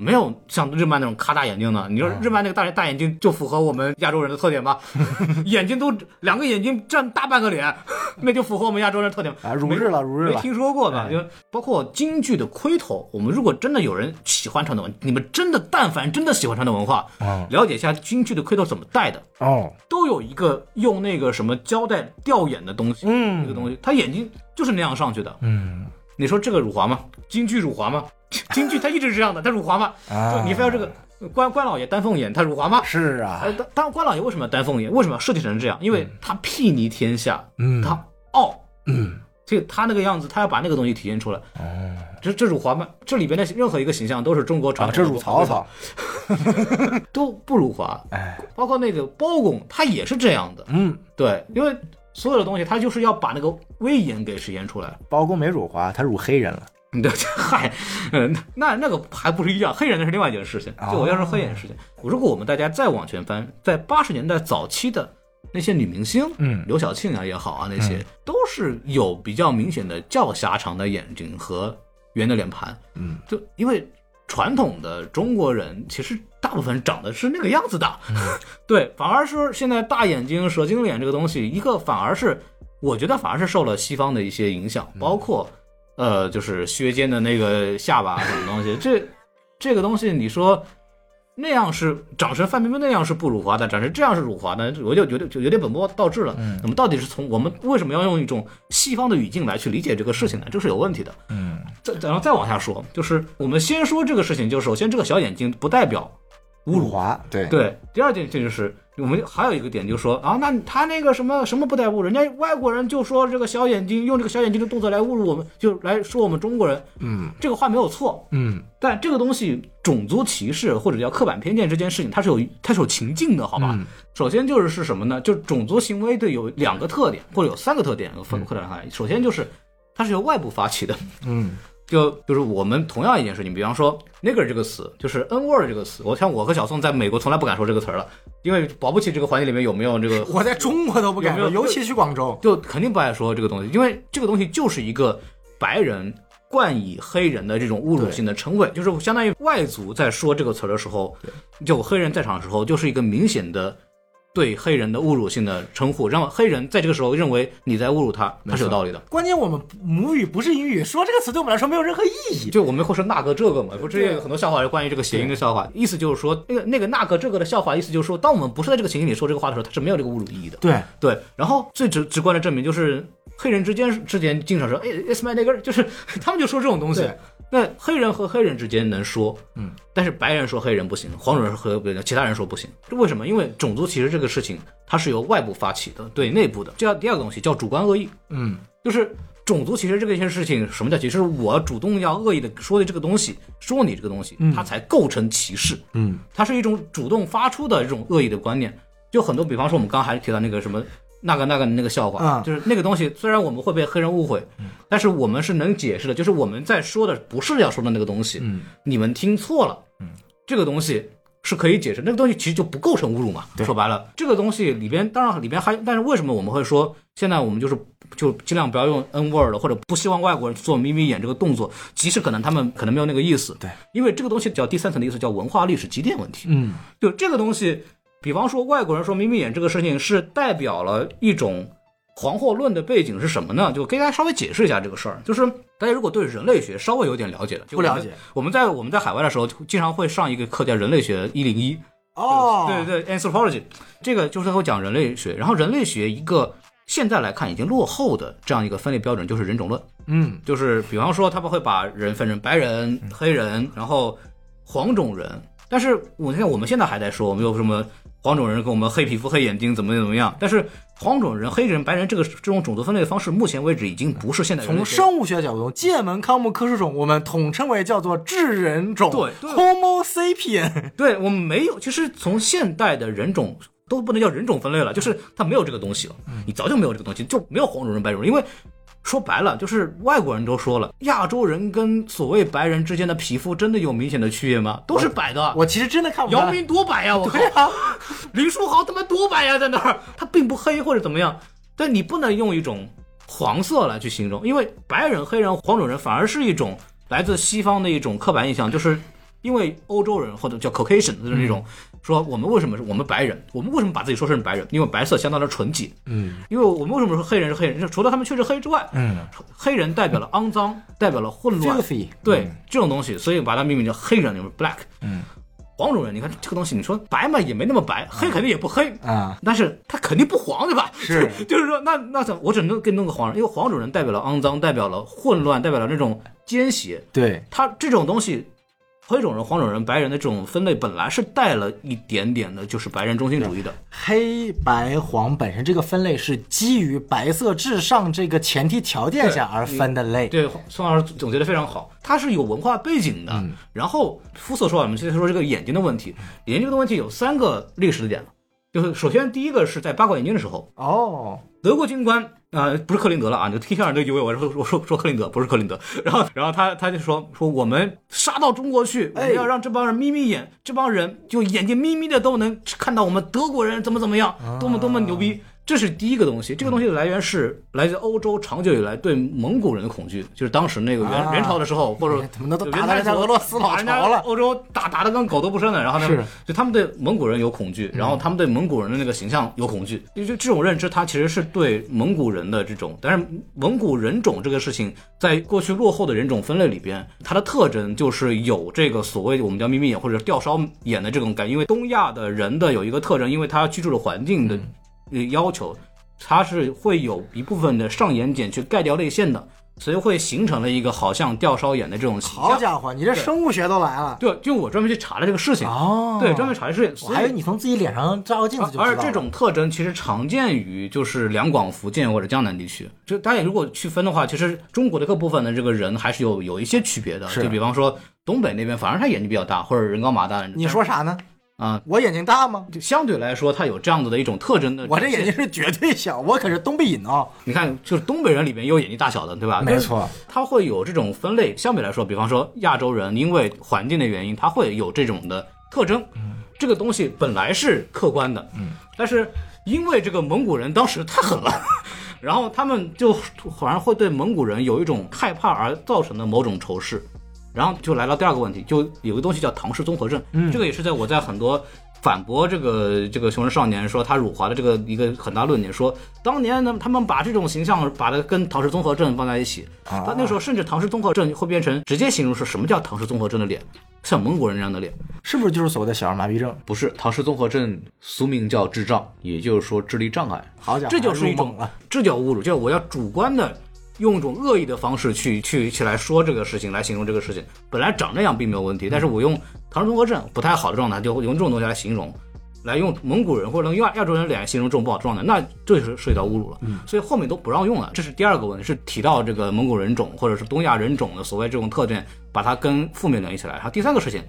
Speaker 2: 没有像日漫那种咔大眼睛的。你说日漫那个大大眼睛就符合我们亚洲人的特点吗？眼睛都两个眼睛占大半个脸，那就符合我们亚洲人的特点
Speaker 3: 啊如日了如日了
Speaker 2: 没听说过吧？
Speaker 3: 哎
Speaker 2: 就包括京剧的盔头，我们如果真的有人喜欢传统文，你们真的但凡真的喜欢传统文化，
Speaker 3: 嗯
Speaker 2: 了解一下京剧的盔头怎么戴的。
Speaker 3: 哦，
Speaker 2: 都有一个用那个什么胶带吊眼的东西，
Speaker 3: 嗯
Speaker 2: 那个东西，他眼睛就是那样上去的，
Speaker 3: 嗯
Speaker 2: 你说这个辱华吗？京剧辱华吗？京剧它一直是这样的，它辱华吗？
Speaker 3: 啊
Speaker 2: 就你非要这个关关老爷丹凤眼，他辱华吗？
Speaker 3: 是啊
Speaker 2: 呃，，当当关老爷为什么要丹凤眼？为什么要设计成这样？因为他睥睨天下，
Speaker 3: 嗯
Speaker 2: 他傲，
Speaker 3: 嗯，
Speaker 2: 所以他那个样子，他要把那个东西体现出来。
Speaker 3: 哦，
Speaker 2: 这这辱华吗？这里边的任何一个形象都是中国传
Speaker 3: 啊，
Speaker 2: 统的
Speaker 3: 这辱曹操，
Speaker 2: 都不辱华，
Speaker 3: 哎，
Speaker 2: 包括那个包公，他也是这样的。
Speaker 3: 嗯，
Speaker 2: 对，因为所有的东西，他就是要把那个威严给实现出来。
Speaker 3: 包公没辱华，他辱黑人了。
Speaker 2: 对，嗨，嗯，那那个还不是一样，黑人那是另外一件事情。
Speaker 3: 哦
Speaker 2: 就我要说黑人事情，如果我们大家再往前翻，在八十年代早期的那些女明星，
Speaker 3: 嗯
Speaker 2: 刘晓庆啊也好啊，那些、都是有比较明显的较狭长的眼睛和圆的脸盘。
Speaker 3: 嗯，
Speaker 2: 就因为传统的中国人其实大部分长得是那个样子的，对，反而是现在大眼睛、蛇精脸这个东西，一个反而是我觉得反而是受了西方的一些影响，包括呃，就是削尖的那个下巴什么东西，这这个东西你说。那样是长成范冰冰那样是不辱华的，长成这样是辱华的，我就觉得就有点本末倒置了。嗯，那么到底是从我们为什么要用一种西方的语境来去理解这个事情呢？这是有问题的。
Speaker 3: 嗯，
Speaker 2: 再然后再往下说，就是我们先说这个事情，就首先这个小眼睛不代表侮辱
Speaker 3: 华，对
Speaker 2: 对。第二件这就是我们还有一个点，就是说啊，那他那个什么什么不带侮辱，人家外国人就说这个小眼睛用这个小眼睛的动作来侮辱我们，就来说我们中国人。
Speaker 3: 嗯
Speaker 2: 这个话没有错，
Speaker 3: 嗯
Speaker 2: 但这个东西种族歧视或者叫刻板偏见这件事情，它是有它是有情境的，好吧？
Speaker 3: 嗯
Speaker 2: 首先就是是什么呢？就是种族行为对有两个特点，或者有三个特点，分扩展开来。首先就是它是由外部发起的，
Speaker 3: 嗯
Speaker 2: 就就是我们同样一件事情，比方说 nigger 这个词，就是 n word 这个词，我像我和小宋在美国从来不敢说这个词儿了，因为保不齐这个环境里面有没有这个
Speaker 3: 我在中国都不敢说，尤其去广州。
Speaker 2: 就肯定不爱说这个东西，因为这个东西就是一个白人冠以黑人的这种侮辱性的称谓，就是相当于外族在说这个词儿的时候，就黑人在场的时候，就是一个明显的对黑人的侮辱性的称呼，让黑人在这个时候认为你在侮辱他，他是有道理的。
Speaker 3: 关键我们母语不是英语，说这个词对我们来说没有任何意义。
Speaker 2: 就我们会说那个这个嘛，不之前有很多笑话是关于这个谐音的笑话，意思就是说那个那个那个这个的笑话，意思就是说，当我们不是在这个情景里说这个话的时候，它是没有这个侮辱意义的。
Speaker 3: 对，
Speaker 2: 对，然后最直直观的证明就是黑人之间之间经常说，哎，it's my nigger，就是 他们就说这种东西
Speaker 3: 对。
Speaker 2: 那黑人和黑人之间能说，
Speaker 3: 嗯，
Speaker 2: 但是白人说黑人不行，黄种人说黑人其他人说不行，这为什么？因为种族歧视这个事情，它是由外部发起的，对内部的。这叫第二个东西叫主观恶意，
Speaker 3: 嗯
Speaker 2: 就是种族歧视这个一件事情，什么叫歧视？是我主动要恶意的说的这个东西，说你这个东西，它才构成歧视。
Speaker 3: 嗯
Speaker 2: 它是一种主动发出的这种恶意的观念。就很多，比方说我们刚刚还提到那个什么那个那个那个笑话，
Speaker 3: 啊
Speaker 2: 就是那个东西，虽然我们会被黑人误会，但是我们是能解释的，就是我们在说的不是要说的那个东西，
Speaker 3: 嗯
Speaker 2: 你们听错了，
Speaker 3: 嗯，
Speaker 2: 这个东西。是可以解释，那个东西其实就不构成侮辱嘛。说白了，这个东西里边当然里边还，但是为什么我们会说现在我们就是就尽量不要用 n word 或者不希望外国人做眯眯眼这个动作，即使可能他们可能没有那个意思。
Speaker 3: 对，
Speaker 2: 因为这个东西叫第三层的意思叫文化历史积淀问题。
Speaker 3: 嗯
Speaker 2: 就这个东西，比方说外国人说眯眯眼这个事情是代表了一种黄祸论的背景是什么呢？就给大家稍微解释一下这个事儿。就是大家如果对人类学稍微有点了解的，
Speaker 3: 不了解。
Speaker 2: 我们在我们在海外的时候，经常会上一个课叫人类学一零一，
Speaker 3: 哦，
Speaker 2: 对对对，anthropology，这个就是会讲人类学。然后人类学一个现在来看已经落后的这样一个分类标准就是人种论。
Speaker 3: 嗯
Speaker 2: 就是比方说他们会把人分成白人、黑人，然后黄种人。但是我现在我们现在还在说，我们有什么黄种人跟我们黑皮肤、黑眼睛怎么怎么样？但是黄种人、黑人、白人这个这种种族分类的方式，目前为止已经不是现代人
Speaker 3: 从生物学角度，界门纲目科属种，我们统称为叫做智人种，
Speaker 2: 对对
Speaker 3: ，Homo sapien。
Speaker 2: 对我们没有，其实从现代的人种都不能叫人种分类了，就是它没有这个东西了，你早就没有这个东西，就没有黄种人、白种人，因为。说白了，就是外国人都说了，亚洲人跟所谓白人之间的皮肤真的有明显的区别吗？都是白的。
Speaker 3: 我其实真的看不出来。
Speaker 2: 姚明多白呀！我靠，林书豪他妈多白呀，在那儿，他并不黑或者怎么样，但你不能用一种黄色来去形容，因为白人、黑人、黄种人反而是一种来自西方的一种刻板印象，就是因为欧洲人或者叫 Caucasian 就是那种、说我们为什么是我们白人，我们为什么把自己说成白人？因为白色相当的纯洁，
Speaker 3: 嗯
Speaker 2: 因为我们为什么说黑人是黑人？就除了他们确实黑之外，
Speaker 3: 嗯
Speaker 2: 黑人代表了肮脏，代表了混乱。对、这种东西，所以把它命名叫黑人，就是 black。
Speaker 3: 嗯，
Speaker 2: 黄种人，你看这个东西，你说白嘛也没那么白，黑肯定也不黑，
Speaker 3: 啊，
Speaker 2: 但是它肯定不黄，对吧？
Speaker 3: 是，
Speaker 2: 就是说，那那怎么我只能给你弄个黄人，因为黄种人代表了肮脏，代表了混乱，代表了那种奸邪。
Speaker 3: 对，
Speaker 2: 他这种东西，黑种人、黄种人、白人的这种分类本来是带了一点点的，就是白人中心主义的。
Speaker 3: 黑白黄本身这个分类是基于白色至上这个前提条件下而分的类。
Speaker 2: 对，宋老师总结的非常好，它是有文化背景的。然后肤色说完，我们接着说这个眼睛的问题。眼睛这个问题有三个历史的点，就是首先第一个是在八卦眼镜的时候，
Speaker 3: 哦，
Speaker 2: 德国军官啊、呃不是克林德了啊，你听下人都以为我说我说说克林德，不是克林德。然后然后他他就说说我们杀到中国去，我们
Speaker 3: 哎
Speaker 2: 要让这帮人眯眯眼，这帮人就眼睛眯眯的都能看到我们德国人怎么怎么样，多么多么牛逼。这是第一个东西，这个东西的来源是来自欧洲长久以来对蒙古人的恐惧，就是当时那个元、
Speaker 3: 啊。
Speaker 2: 元朝的时候，或者
Speaker 3: 他们都
Speaker 2: 就
Speaker 3: 打到人家
Speaker 2: 元太祖
Speaker 3: 俄罗斯
Speaker 2: 欧洲打打的跟狗都不剩的，然后呢
Speaker 3: 是，
Speaker 2: 就他们对蒙古人有恐惧，然后他们对蒙古人的那个形象有恐惧，就就这种认知，它其实是对蒙古人的这种，但是蒙古人种这个事情，在过去落后的人种分类里边，它的特征就是有这个所谓我们叫眯眯眼或者吊梢眼的这种感觉，因为东亚的人的有一个特征，因为他居住的环境的呃要求。它是会有一部分的上眼睑去盖掉泪腺的，所以会形成了一个好像吊梢眼的这种形象。
Speaker 3: 好家伙，你这生物学都来了
Speaker 2: 对，就我专门去查了这个事情，
Speaker 3: 哦
Speaker 2: 对，专门查了这个事情，所以
Speaker 3: 我还以为你从自己脸上照个镜子就知道了。
Speaker 2: 而这种特征其实常见于就是两广、福建或者江南地区。就大家如果区分的话，其实中国的各部分的这个人还是有有一些区别的。
Speaker 3: 是
Speaker 2: 就比方说东北那边，反而他眼睛比较大，或者人高马大。
Speaker 3: 你说啥呢？
Speaker 2: 啊，
Speaker 3: 我眼睛大吗？
Speaker 2: 就相对来说，它有这样子的一种特征的。
Speaker 3: 我这眼睛，是绝对小，我可是东北人啊！
Speaker 2: 你看，就是东北人里面也有眼睛大小的，对吧？
Speaker 3: 没错，
Speaker 2: 它会有这种分类。相比来说，比方说亚洲人，因为环境的原因，他会有这种的特征。这个东西本来是客观的，嗯，但是因为这个蒙古人当时太狠了，然后他们就好像会对蒙古人有一种害怕而造成的某种仇视。然后就来到第二个问题，就有个东西叫唐氏综合症，嗯，这个也是在我在很多反驳这个这个熊人少年说他辱华的这个一个很大论点，说当年呢他们把这种形象把它跟唐氏综合症放在一起，
Speaker 3: 啊
Speaker 2: 他那时候甚至唐氏综合症会变成直接形容是什么叫唐氏综合症的脸，像蒙古人那样的脸，
Speaker 3: 是不是就是所谓的小儿麻痹症？
Speaker 2: 不是唐氏综合症，俗名叫智障，也就是说智力障碍，
Speaker 3: 好家伙，
Speaker 2: 这就是一种。这叫侮辱，就是我要主观的用一种恶意的方式去去去来说这个事情，来形容这个事情。本来长这样并没有问题，但是我用唐氏综合症不太好的状态，就会用这种东西来形容，来用蒙古人或者用亚亚洲人的脸形容这种不好的状态，那这就是涉及到侮辱了。所以后面都不让用了。这是第二个问题，是提到这个蒙古人种或者是东亚人种的所谓这种特点，把它跟负面联系起来。然后第三个事情，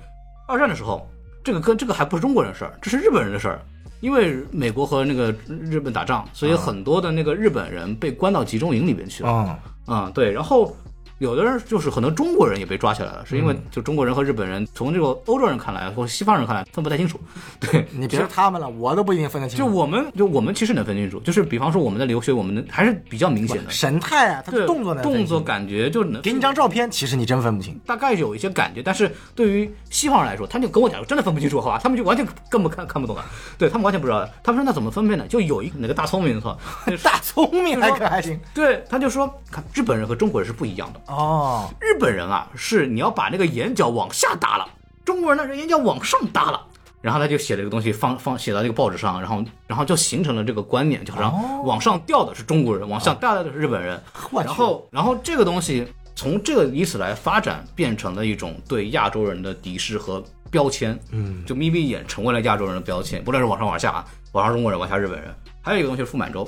Speaker 2: 二战的时候，这个跟这个还不是中国人的事儿，这是日本人的事儿。因为美国和那个日本打仗，所以很多的那个日本人被关到集中营里面去了。
Speaker 3: 嗯，
Speaker 2: 啊、对，然后有的人就是很多中国人也被抓起来了，是因为
Speaker 3: 嗯
Speaker 2: 就中国人和日本人从这个欧洲人看来或西方人看来分不太清楚。对，
Speaker 3: 你别说他们了，我都不一定分得清楚。
Speaker 2: 就我们就我们其实能分清楚，就是比方说我们的留学，我们能还是比较明显的。
Speaker 3: 神态啊，他的动作呢
Speaker 2: 动作感觉就能
Speaker 3: 给你张照片，其实你真分不清。
Speaker 2: 大概有一些感觉，但是对于西方人来说，他就跟我讲，真的分不清楚，好吧？他们就完全根本看看不懂啊，对他们完全不知道。他们说那怎么分配呢？就有一哪个大聪明的操，
Speaker 3: 大聪明还可还行
Speaker 2: 对，他就说，看日本人和中国人是不一样的。
Speaker 3: 哦，
Speaker 2: 日本人啊，是你要把那个眼角往下耷了，中国人呢是眼角往上耷了。然后他就写了一个东西放放写到这个报纸上，然后然后就形成了这个观念，就好像往上掉的是中国人，往下耷的是日本人。然后然后这个东西从这个以此来发展，变成了一种对亚洲人的敌视和标签。嗯，就眯眯眼成为了亚洲人的标签，不论是往上往下啊，往上中国人，往下日本人。还有一个东西是傅满洲，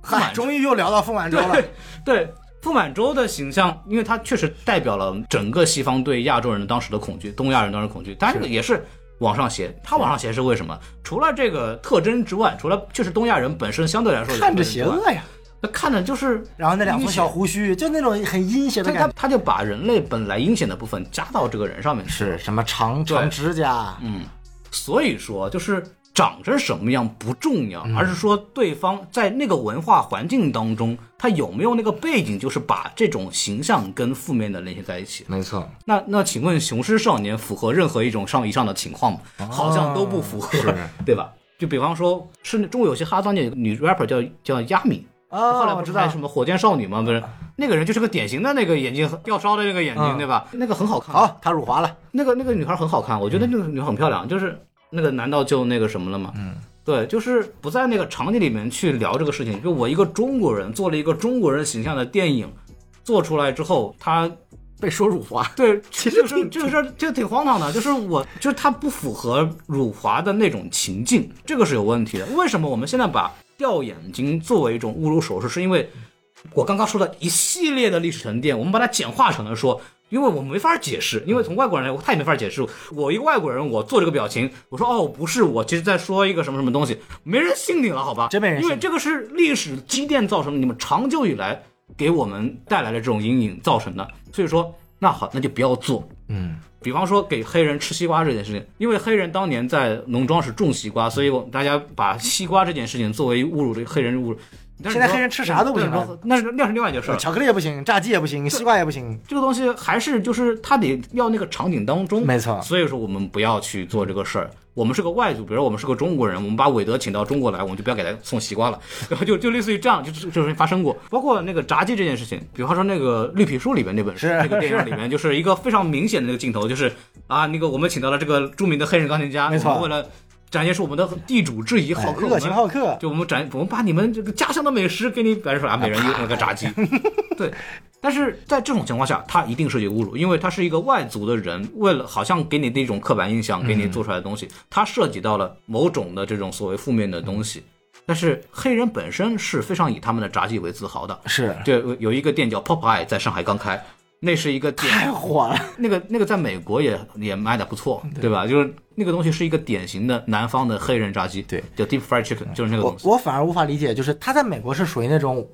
Speaker 3: 嗨，终于又聊到傅满洲了。
Speaker 2: 对对，傅满洲的形象，因为他确实代表了整个西方对亚洲人的当时的恐惧，东亚人当时恐惧，但这个也是往上斜。他往上斜是为什么？除了这个特征之外，除了确实东亚人本身相对来说
Speaker 3: 看着邪恶呀，
Speaker 2: 那看着就是
Speaker 3: 然后那两撮小胡须，就那种很阴险的
Speaker 2: 他他
Speaker 3: 感觉。
Speaker 2: 他就把人类本来阴险的部分加到这个人上面去。
Speaker 3: 是什么长长指甲？
Speaker 2: 嗯，所以说就是长成什么样不重要，而是说对方在那个文化环境当中，他有没有那个背景，就是把这种形象跟负面的联系在一起。
Speaker 3: 没错，
Speaker 2: 那那请问雄狮少年符合任何一种上以上的情况吗？好像都不符合，
Speaker 3: 是
Speaker 2: 对吧？就比方说，是中国有些哈桑界有个女 rapper 叫叫亚米，
Speaker 3: 哦
Speaker 2: 后来不
Speaker 3: 知道
Speaker 2: 什么火箭少女吗？不是，那个人就是个典型的那个眼睛吊梢的那个眼睛，
Speaker 3: 嗯
Speaker 2: 对吧？那个很好看。
Speaker 3: 好，她辱华了。
Speaker 2: 那个那个女孩很好看，我觉得那个女孩很漂亮，就是那个难道就那个什么了吗？嗯，对，就是不在那个场景里面去聊这个事情。就我一个中国人做了一个中国人形象的电影，做出来之后，他
Speaker 3: 被说辱华，
Speaker 2: 对，
Speaker 3: 其实
Speaker 2: 这个事
Speaker 3: 挺
Speaker 2: 这个事儿就挺荒唐的，就是我就是它不符合辱华的那种情境，这个是有问题的。为什么我们现在把掉眼睛作为一种侮辱手势？是因为我刚刚说的一系列的历史沉淀，我们把它简化成了说。因为我没法解释，因为从外国人来，他也没法解释。我一个外国人，我做这个表情，我说哦，不是，我其实在说一个什么什么东西，没人信你了，好吧？
Speaker 3: 真没人信
Speaker 2: 因为这个是历史积淀造成的，你们长久以来给我们带来的这种阴影造成的。所以说，那好，那就不要做。
Speaker 3: 嗯，
Speaker 2: 比方说给黑人吃西瓜这件事情，因为黑人当年在农庄是种西瓜，所以我大家把西瓜这件事情作为侮辱这个黑人侮辱。
Speaker 3: 现在黑人吃啥都不行
Speaker 2: 那是那是另外一件事儿。
Speaker 3: 巧克力也不行，炸鸡也不行，西瓜也不行。
Speaker 2: 这个东西还是就是他得要那个场景当中，
Speaker 3: 没错
Speaker 2: 所以说我们不要去做这个事儿。我们是个外族，比如说我们是个中国人，我们把韦德请到中国来，我们就不要给他送西瓜了，然后就就类似于这样，就就就是发生过。包括那个炸鸡这件事情，比方说那个绿皮书里面那本书，
Speaker 3: 是
Speaker 2: 那个电影里面，就是一个非常明显的那个镜头，就是啊，那个我们请到了这个著名的黑人钢琴家，
Speaker 3: 没错
Speaker 2: 为了展现出我们的地主质疑好客，
Speaker 3: 哎热情好客，
Speaker 2: 就我们展，我们把你们这个家乡的美食给你摆出来，啊每人一那个炸鸡，对。但是在这种情况下，他一定是有侮辱，因为他是一个外族的人，为了好像给你的一种刻板印象，给你做出来的东西，他涉及到了某种的这种所谓负面的东西。但是黑人本身是非常以他们的炸鸡为自豪的，
Speaker 3: 是。
Speaker 2: 对，有一个店叫 Popeye 在上海刚开，那是一个典
Speaker 3: 太火了。
Speaker 2: 那个那个在美国也也卖的不错，对吧？就是那个东西是一个典型的南方的黑人炸鸡，
Speaker 3: 对，
Speaker 2: 叫 deep fried chicken，就是那个东西，
Speaker 3: 我反而无法理解，就是它在美国是属于那种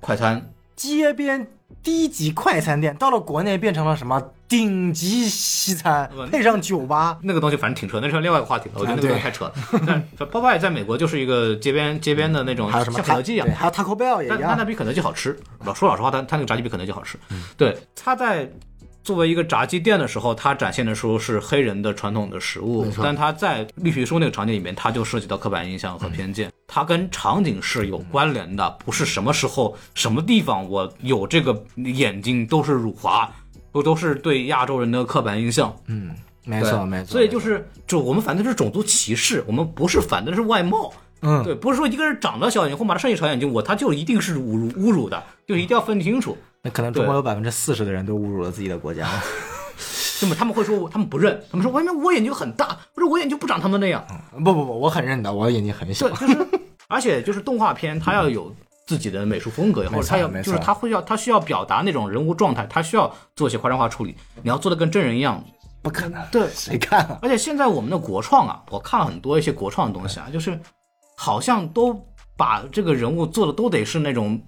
Speaker 2: 快餐。
Speaker 3: 街边低级快餐店，到了国内变成了什么顶级西餐
Speaker 2: 嗯，
Speaker 3: 配上酒吧。
Speaker 2: 那个东西反正挺扯，那是另外一个话题了。我觉得那个东西太扯了。但 Popeye 在美国就是一个街边街边的那种，
Speaker 3: 还有什么
Speaker 2: 像肯德基一样
Speaker 3: 对，，还有 Taco Bell 也一样。
Speaker 2: 但但它比肯德基好吃。老说老实话，它它那个炸鸡比肯德基好吃。对，它在作为一个炸鸡店的时候，它展现的时候是黑人的传统的食物但它在绿皮书那个场景里面，它就涉及到刻板印象和偏见，它跟场景是有关联的，不是什么时候、什么地方我有这个眼睛都是辱华，都都是对亚洲人的刻板印象。
Speaker 3: 嗯，没错没错。
Speaker 2: 所以就是，就我们反对的是种族歧视，我们不是反对的是外貌。
Speaker 3: 嗯
Speaker 2: 对，不是说一个人长得小眼睛或马上设计小眼睛，我他就一定是侮辱侮辱的，就一定要分清楚。
Speaker 3: 那可能中国有百分之四十的人都侮辱了自己的国家。
Speaker 2: 那么他们会说，他们不认，他们说，为什么我眼睛很大？不是我眼睛不长他们那样。
Speaker 3: 不不不，我很认的，我眼睛很小
Speaker 2: 对，。就是，而且就是动画片，它要有自己的美术风格，或者它要就是它会要它需要表达那种人物状态，它需要做一些夸张化处理，你要做的跟真人一样。
Speaker 3: 不可能，
Speaker 2: 对，
Speaker 3: 谁看啊？
Speaker 2: 而且现在我们的国创啊，我看了很多一些国创的东西啊，就是好像都把这个人物做的都得是那种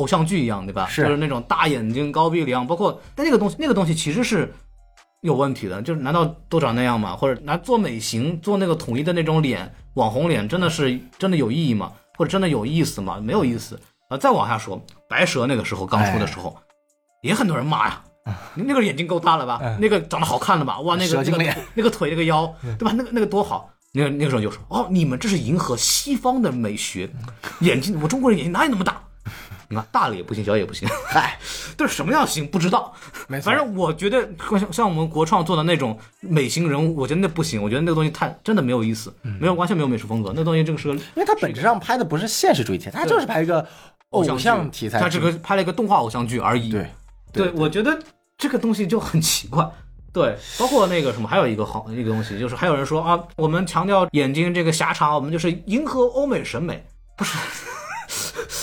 Speaker 2: 偶像剧一样，对吧？
Speaker 3: 是
Speaker 2: 就是那种大眼睛、高鼻梁，包括但那个东西，那个东西其实是有问题的。就是难道都长那样吗？或者拿做美型、做那个统一的那种脸、网红脸，真的是真的有意义吗？或者真的有意思吗？没有意思。啊，再往下说，白蛇那个时候刚出的时候，也很多人骂呀。那个眼睛够大了吧？那个长得好看了吧？哇，那个那个
Speaker 3: 脸
Speaker 2: 那个腿那个腰，对吧？那个那个多好。那个那个时候就说，哦，你们这是迎合西方的美学，眼睛我中国人眼睛哪有那么大？你看大了也不行，小也不行，
Speaker 3: 嗨，
Speaker 2: 这是什么样行不知道。
Speaker 3: 没错
Speaker 2: 反正我觉得像像我们国创做的那种美型人物，我觉得那不行，我觉得那个东西太真的没有意思，没有完全没有美术风格，那东西这个是个
Speaker 3: 因为它本质上拍的不是现实主义题材，它就是拍一个偶像题材。
Speaker 2: 它只是拍了一个动画偶像剧而已。
Speaker 3: 对
Speaker 2: 对，我觉得这个东西就很奇怪。对，包括那个什么，还有一个好一个东西，就是还有人说啊，我们强调眼睛这个狭长，我们就是迎合欧美审美，不是。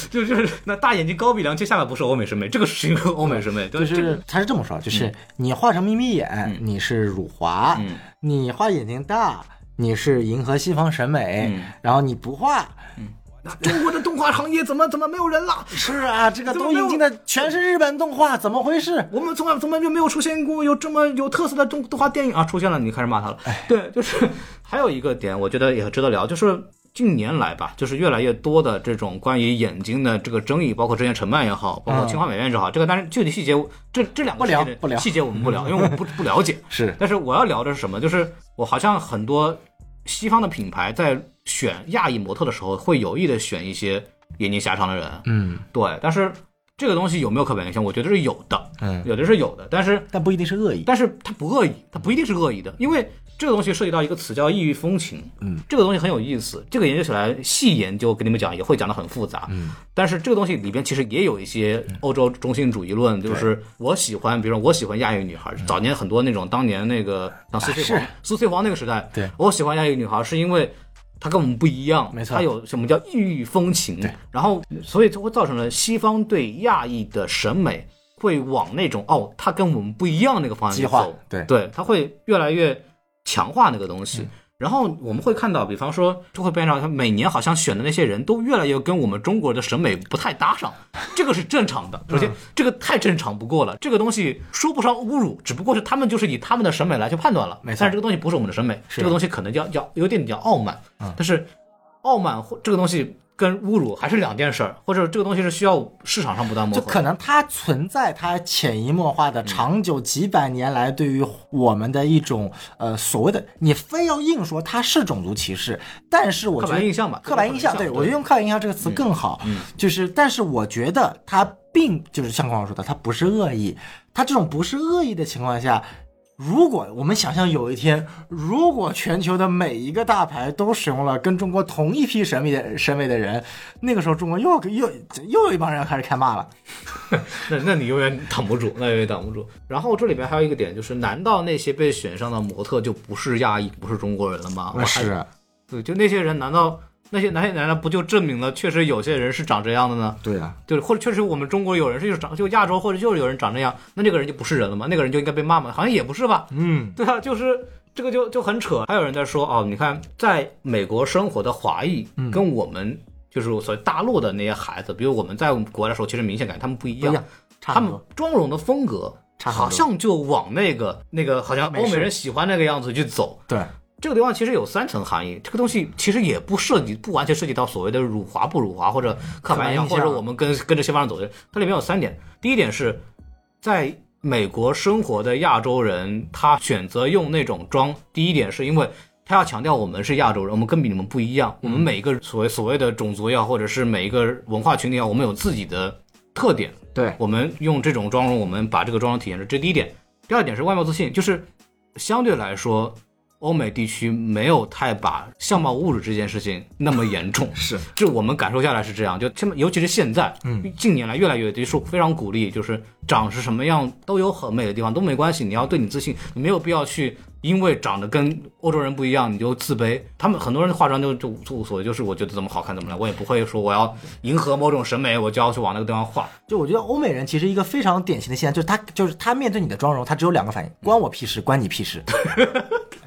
Speaker 2: 就 就是那大眼睛高鼻梁，接下来不是欧美审美，这个是一个欧美审美，就
Speaker 3: 就是他是这么说，就是你画成眯眯眼，你是辱华；
Speaker 2: 嗯
Speaker 3: 你画眼睛大，你是迎合西方审美。
Speaker 2: 嗯
Speaker 3: 然后你不画，
Speaker 2: 那中国的动画行业怎么怎么没有人了？
Speaker 3: 是啊，这个都引进的全是日本动画，怎么回事？
Speaker 2: 我们从来从来就没有出现过有这么有特色的动动画电影啊！出现了，你开始骂他了。对，就是还有一个点，我觉得也值得聊，就是近年来吧，就是越来越多的这种关于眼睛的这个争议，包括之前陈曼也好，包括清华美院也好，这个当然具体细节这这两个
Speaker 3: 不聊
Speaker 2: 细节
Speaker 3: 不聊
Speaker 2: 细节我们不聊，因为我们不不了解。
Speaker 3: 是
Speaker 2: 但是我要聊的是什么？就是我好像很多西方的品牌在选亚裔模特的时候，会有意的选一些眼睛狭长的人。
Speaker 3: 嗯
Speaker 2: 对，但是这个东西有没有刻板印象？我觉得是有的，
Speaker 3: 嗯，
Speaker 2: 有的是有的，但是
Speaker 3: 但不一定是恶意。
Speaker 2: 但是它不恶意，它不一定是恶意的，因为这个东西涉及到一个词叫异域风情，
Speaker 3: 嗯，
Speaker 2: 这个东西很有意思，这个研究起来细研究跟你们讲也会讲得很复杂，
Speaker 3: 嗯，
Speaker 2: 但是这个东西里边其实也有一些欧洲中心主义论，就是我喜欢，比如说我喜欢亚裔女孩，早年很多那种当年那个像苏翠
Speaker 3: 是。
Speaker 2: 黄，苏翠黄那个时代，
Speaker 3: 对。
Speaker 2: 我喜欢亚裔女孩是因为。她跟我们不一样，
Speaker 3: 没错。
Speaker 2: 她有什么叫异域风情，
Speaker 3: 对，
Speaker 2: 然后所以就会造成了西方对亚裔的审美会往那种哦，她跟我们不一样那个方向去走，
Speaker 3: 对。
Speaker 2: 对，它会越来越强化那个东西。然后我们会看到，比方说就会变成他每年好像选的那些人都越来越跟我们中国的审美不太搭上，这个是正常的。首先，这个太正常不过了，这个东西说不上侮辱，只不过是他们就是以他们的审美来去判断了。
Speaker 3: 没错
Speaker 2: 但是这个东西不是我们的审美，这个东西可能叫叫有点叫傲慢。但是傲慢或这个东西跟侮辱还是两件事儿，或者这个东西是需要市场上不断磨合的。
Speaker 3: 就可能它存在它潜移默化的长久几百年来对于我们的一种呃所谓的，你非要硬说它是种族歧视，但是我觉得
Speaker 2: 板印象吧，
Speaker 3: 刻板印象，对我觉得用刻板印象这个词更好。就是，但是我觉得它并就是像光老说的，它不是恶意，它这种不是恶意的情况下。如果我们想象有一天，如果全球的每一个大牌都使用了跟中国同一批审美的审美的人，那个时候中国又又又有一帮人要开始开骂了。
Speaker 2: 那那你永远挡不住，那永远挡不住。然后这里边还有一个点，就是难道那些被选上的模特就不是亚裔，不是中国人了吗？
Speaker 3: 是，
Speaker 2: 对，就那些人，难道那些那些难道不就证明了确实有些人是长这样的呢？
Speaker 3: 对啊，
Speaker 2: 对，或者确实我们中国有人是就是长就亚洲或者就是有人长这样，那这个人就不是人了吗？那个人就应该被骂吗？好像也不是吧？
Speaker 3: 嗯，
Speaker 2: 对啊，就是这个就就很扯。还有人在说哦，你看在美国生活的华裔跟我们就是所谓大陆的那些孩子，比如我们在国外的时候，其实明显感觉他们不一样，他们。妆容的风格好像就往那个那个好像欧美人喜欢那个样子去走。
Speaker 3: 对，
Speaker 2: 这个地方其实有三层含义，这个东西其实也不涉及，不完全涉及到所谓的辱华不辱华或者刻板印象，或者我们跟跟着西方人走的。它里面有三点，第一点是在美国生活的亚洲人，他选择用那种妆，第一点是因为。他要强调我们是亚洲人，我们跟比你们不一样。我们每一个所谓所谓的种族也好，或者是每一个文化群体也好，我们有自己的特点。
Speaker 3: 对，
Speaker 2: 我们用这种妆容，我们把这个妆容体现出，这是第一点。第二点是外貌自信，就是相对来说，欧美地区没有太把相貌侮辱这件事情那么严重。
Speaker 3: 是，
Speaker 2: 这我们感受下来是这样，就这么，尤其是现在，嗯，近年来越来越多是非常鼓励，就是长是什么样都有很美的地方，都没关系，你要对你自信，你没有必要去。因为长得跟欧洲人不一样，你就自卑。他们很多人化妆就就就无所谓，就是我觉得怎么好看怎么来，我也不会说我要迎合某种审美，我就要去往那个地方画。
Speaker 3: 就我觉得欧美人其实一个非常典型的现象，就是他就是他面对你的妆容，他只有两个反应：关我屁事，关你屁事。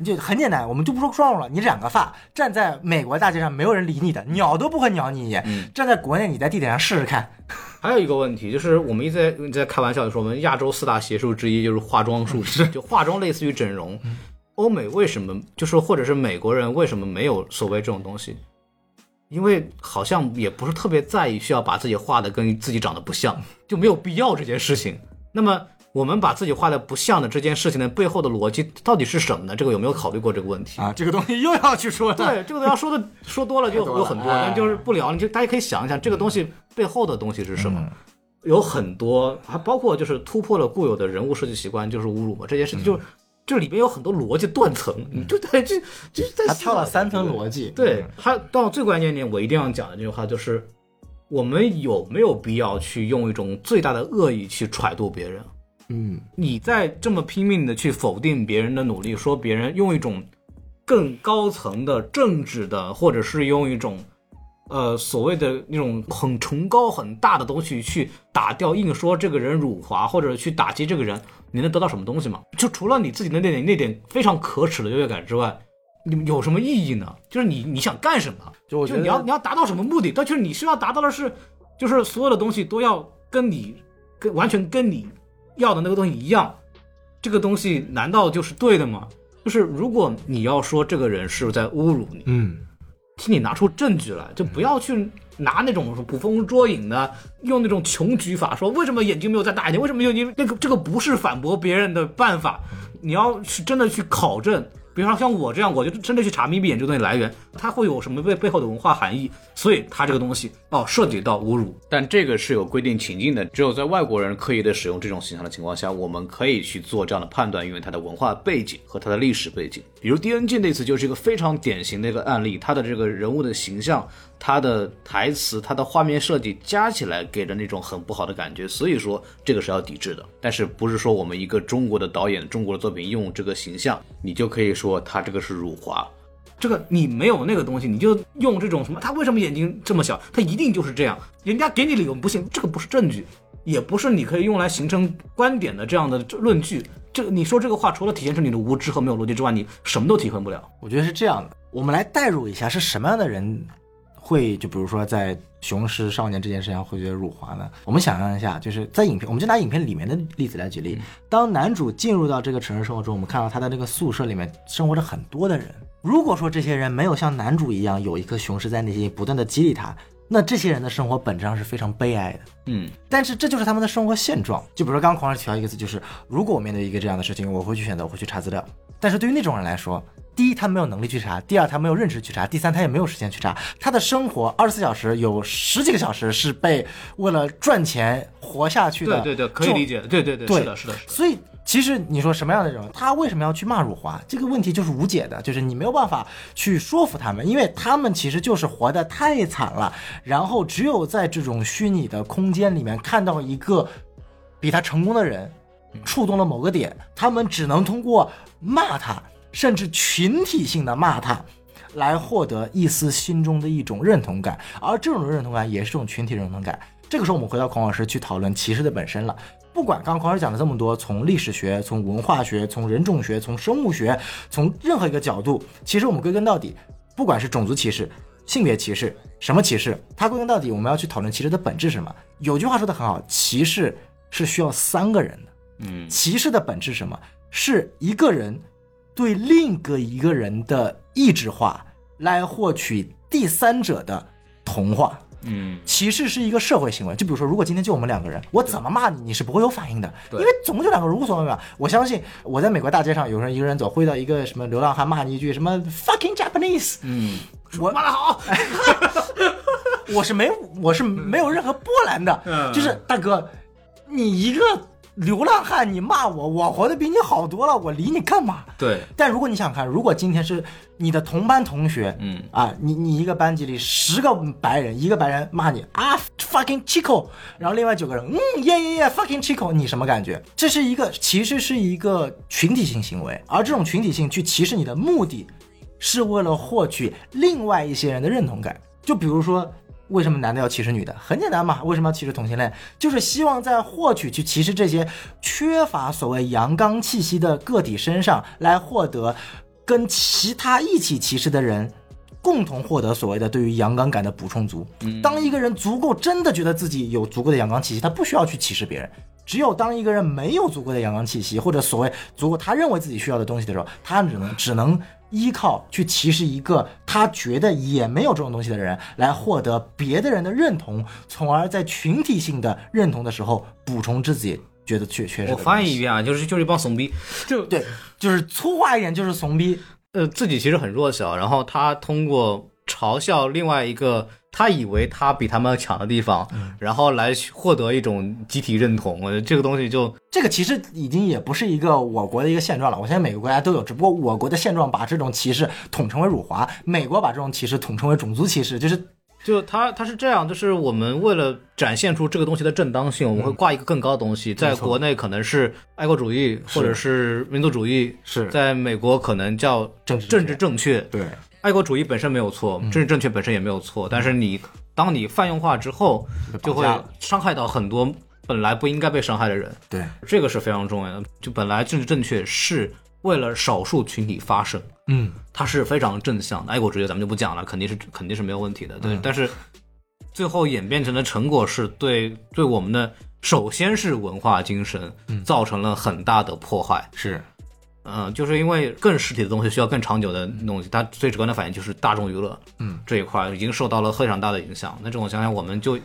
Speaker 3: 就很简单，我们就不说妆容了，你染个发，站在美国大街上没有人理你的，鸟都不会鸟你一眼。站在国内，你在地铁上试试看。
Speaker 2: 还有一个问题就是，我们一直在在开玩笑的说，我们亚洲四大邪术之一就是化妆术，就化妆类似于整容。欧美为什么就是或者是美国人为什么没有所谓这种东西？因为好像也不是特别在意需要把自己画的跟自己长得不像，就没有必要这件事情。那么我们把自己画的不像的这件事情的背后的逻辑到底是什么呢？这个有没有考虑过这个问题
Speaker 3: 啊？这个东西又要去说了。
Speaker 2: 对，这个要说的说多了就有很多，
Speaker 3: 哎
Speaker 2: 但就是不聊。你就大家可以想一想，这个东西背后的东西是什么？有很多，还包括就是突破了固有的人物设计习惯，就是侮辱嘛。这件事情就这里边有很多逻辑断层，你就 在这就是在
Speaker 3: 他跳了三层逻辑。
Speaker 2: 对，他到最关键点，我一定要讲的这句话就是：我们有没有必要去用一种最大的恶意去揣度别人？
Speaker 3: 嗯，
Speaker 2: 你在这么拼命的去否定别人的努力，说别人用一种更高层的政治的，或者是用一种呃所谓的那种很崇高很大的东西去打掉，硬说这个人辱华，或者去打击这个人，你能得到什么东西吗？就除了你自己的那点那点非常可耻的优越感之外，你有什么意义呢？就是你你想干什么？就你要你要达到什么目的？但就是你需要达到的是，就是所有的东西都要跟你跟完全跟你要的那个东西一样，这个东西难道就是对的吗？就是如果你要说这个人是在侮辱你，
Speaker 3: 嗯，
Speaker 2: 请你拿出证据来，就不要去拿那种捕风捉影的，用那种穷举法说为什么眼睛没有再大一点，为什么有你那个这个不是反驳别人的办法，你要是真的去考证。比方说像我这样，我就真的去查眯眯眼这东西来源，它会有什么背背后的文化含义，所以它这个东西哦涉及到侮辱，但这个是有规定情境的，只有在外国人刻意的使用这种形象的情况下，我们可以去做这样的判断，因为它的文化背景和它的历史背景。比如 DNG 那次就是一个非常典型的一个案例，它的这个人物的形象、他的台词、他的画面设计加起来给人那种很不好的感觉，所以说这个是要抵制的。但是不是说我们一个中国的导演、中国的作品用这个形象，你就可以说他这个是辱华？这个你没有那个东西，你就用这种什么？他为什么眼睛这么小？他一定就是这样。人家给你理由不信，这个不是证据。也不是你可以用来形成观点的这样的论据。这个你说这个话，除了体现出你的无知和没有逻辑之外，你什么都体会不了。
Speaker 3: 我觉得是这样的，我们来代入一下，是什么样的人会就比如说在雄狮少年这件事上会觉得辱华呢？我们想象一下，就是在影片，我们就拿影片里面的例子来举例。当男主进入到这个城市生活中，我们看到他的那个宿舍里面生活着很多的人。如果说这些人没有像男主一样有一颗雄狮在内心不断的激励他，那这些人的生活本质上是非常悲哀的。
Speaker 2: 嗯，
Speaker 3: 但是这就是他们的生活现状。就比如说刚刚狂人提到一个词，就是如果我面对一个这样的事情，我会去选择，我会去查资料。但是对于那种人来说，第一他没有能力去查，第二他没有认知去查，第三他也没有时间去查。他的生活二十四小时有十几个小时是被为了赚钱活下去的。
Speaker 2: 对对对，可以理解。对对对，是的，是的，是的。
Speaker 3: 所以其实你说什么样的人，他为什么要去骂辱华？这个问题就是无解的，就是你没有办法去说服他们，因为他们其实就是活得太惨了。然后只有在这种虚拟的空间里面看到一个比他成功的人，触动了某个点，他们只能通过骂他，甚至群体性的骂他。来获得一丝心中的一种认同感，而这种认同感也是这种群体认同感。这个时候，我们回到孔老师去讨论歧视的本身了。不管刚刚孔老师讲了这么多，从历史学、从文化学、从人种学、从生物学、从任何一个角度，其实我们归根到底，不管是种族歧视、性别歧视，什么歧视，它归根到底，我们要去讨论歧视的本质是什么。有句话说的很好，歧视是需要三个人的。
Speaker 2: 嗯，
Speaker 3: 歧视的本质是什么？是一个人对另一个一个人的意志化来获取第三者的同化。
Speaker 2: 嗯，
Speaker 3: 歧视是一个社会行为，就比如说，如果今天就我们两个人，我怎么骂你，你是不会有反应的，因为总共就两个人，无所谓嘛。我相信我在美国大街上，有人一个人走，挥到一个什么流浪汉骂你一句什么 fucking Japanese，
Speaker 2: 嗯，
Speaker 3: 我
Speaker 2: 骂的好，
Speaker 3: 我是没我是没有任何波澜的，
Speaker 2: 嗯。
Speaker 3: 就是大哥，你一个流浪汉，你骂我，我活得比你好多了，我理你干嘛？
Speaker 2: 对，
Speaker 3: 但如果你想看，如果今天是你的同班同学，
Speaker 2: 嗯
Speaker 3: 啊，你你一个班级里十个白人，一个白人骂你啊 fucking chico，然后另外九个人嗯耶耶耶 fucking chico，你什么感觉？这是一个其实是一个群体性行为，而这种群体性去歧视你的目的，是为了获取另外一些人的认同感。就比如说。为什么男的要歧视女的？很简单嘛，为什么要歧视同性恋？就是希望在获取去歧视这些缺乏所谓阳刚气息的个体身上，来获得跟其他一起歧视的人共同获得所谓的对于阳刚感的补充足。当一个人足够真的觉得自己有足够的阳刚气息，他不需要去歧视别人。只有当一个人没有足够的阳刚气息，或者所谓足够他认为自己需要的东西的时候，他只能只能依靠去歧视一个他觉得也没有这种东西的人，来获得别的人的认同，从而在群体性的认同的时候补充自己觉得缺缺失
Speaker 2: 我。翻译一遍啊，就是就是一帮怂逼，就
Speaker 3: 对，就是粗话一点就是怂逼。
Speaker 2: 呃自己其实很弱小，然后他通过嘲笑另外一个他以为他比他们强的地方，然后来获得一种集体认同。我觉得这个东西就
Speaker 3: 这个其实已经也不是一个我国的一个现状了，我相信每个国家都有，只不过我国的现状把这种歧视统称为辱华，美国把这种歧视统称为种族歧视，就是
Speaker 2: 就他他是这样，就是我们为了展现出这个东西的正当性，我们会挂一个更高的东西，在国内可能是爱国主义或者是民族主义，
Speaker 3: 是。
Speaker 2: 在美国可能叫
Speaker 3: 政治
Speaker 2: 政治正确。
Speaker 3: 对。
Speaker 2: 爱国主义本身没有错，政治正确本身也没有错，但是你当你泛用化之后，就会伤害到很多本来不应该被伤害的人，
Speaker 3: 对，
Speaker 2: 这个是非常重要的。就本来政治正确是为了少数群体发声，
Speaker 3: 嗯，
Speaker 2: 它是非常正向的。爱国主义咱们就不讲了，肯定是肯定是没有问题的，对。但是最后演变成的成果是对对我们的首先是文化精神造成了很大的破坏。
Speaker 3: 是
Speaker 2: 嗯，就是因为更实体的东西需要更长久的东西，它最直观的反应就是大众娱乐，
Speaker 3: 嗯，
Speaker 2: 这一块已经受到了非常大的影响。那这种想想，我们就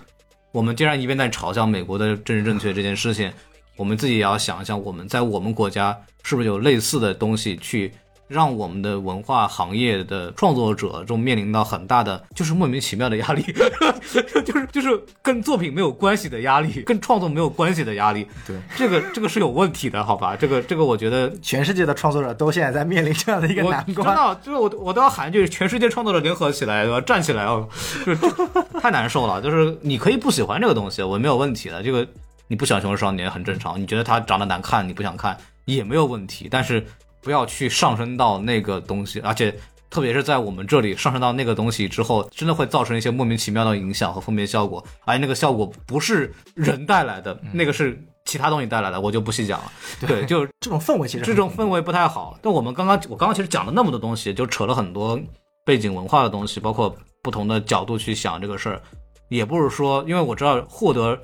Speaker 2: 我们既然一边在嘲笑美国的政治正确这件事情，我们自己也要想一想，我们在我们国家是不是有类似的东西去。让我们的文化行业的创作者中面临到很大的，就是莫名其妙的压力，就是 就是跟作品没有关系的压力，跟创作没有关系的压力。
Speaker 3: 对，
Speaker 2: 这个这个是有问题的，好吧？这个这个我觉得
Speaker 3: 全世界的创作者都现在在面临这样的一个
Speaker 2: 我
Speaker 3: 难关。
Speaker 2: 真的就是我我都要喊一句，全世界创作者联合起来，要？站起来哦！就是太难受了。就是你可以不喜欢这个东西，我没有问题的。这个你不喜欢《熊出少年》很正常，你觉得他长得难看，你不想看也没有问题。但是不要去上升到那个东西，而且特别是在我们这里上升到那个东西之后，真的会造成一些莫名其妙的影响和负面效果，而那个效果不是人带来的，那个是其他东西带来的，我就不细讲了。对，就
Speaker 3: 这种氛围其实
Speaker 2: 这种氛围不太好。但我们刚刚我刚刚其实讲了那么多东西，就扯了很多背景文化的东西，包括不同的角度去想这个事儿，也不是说，因为我知道获得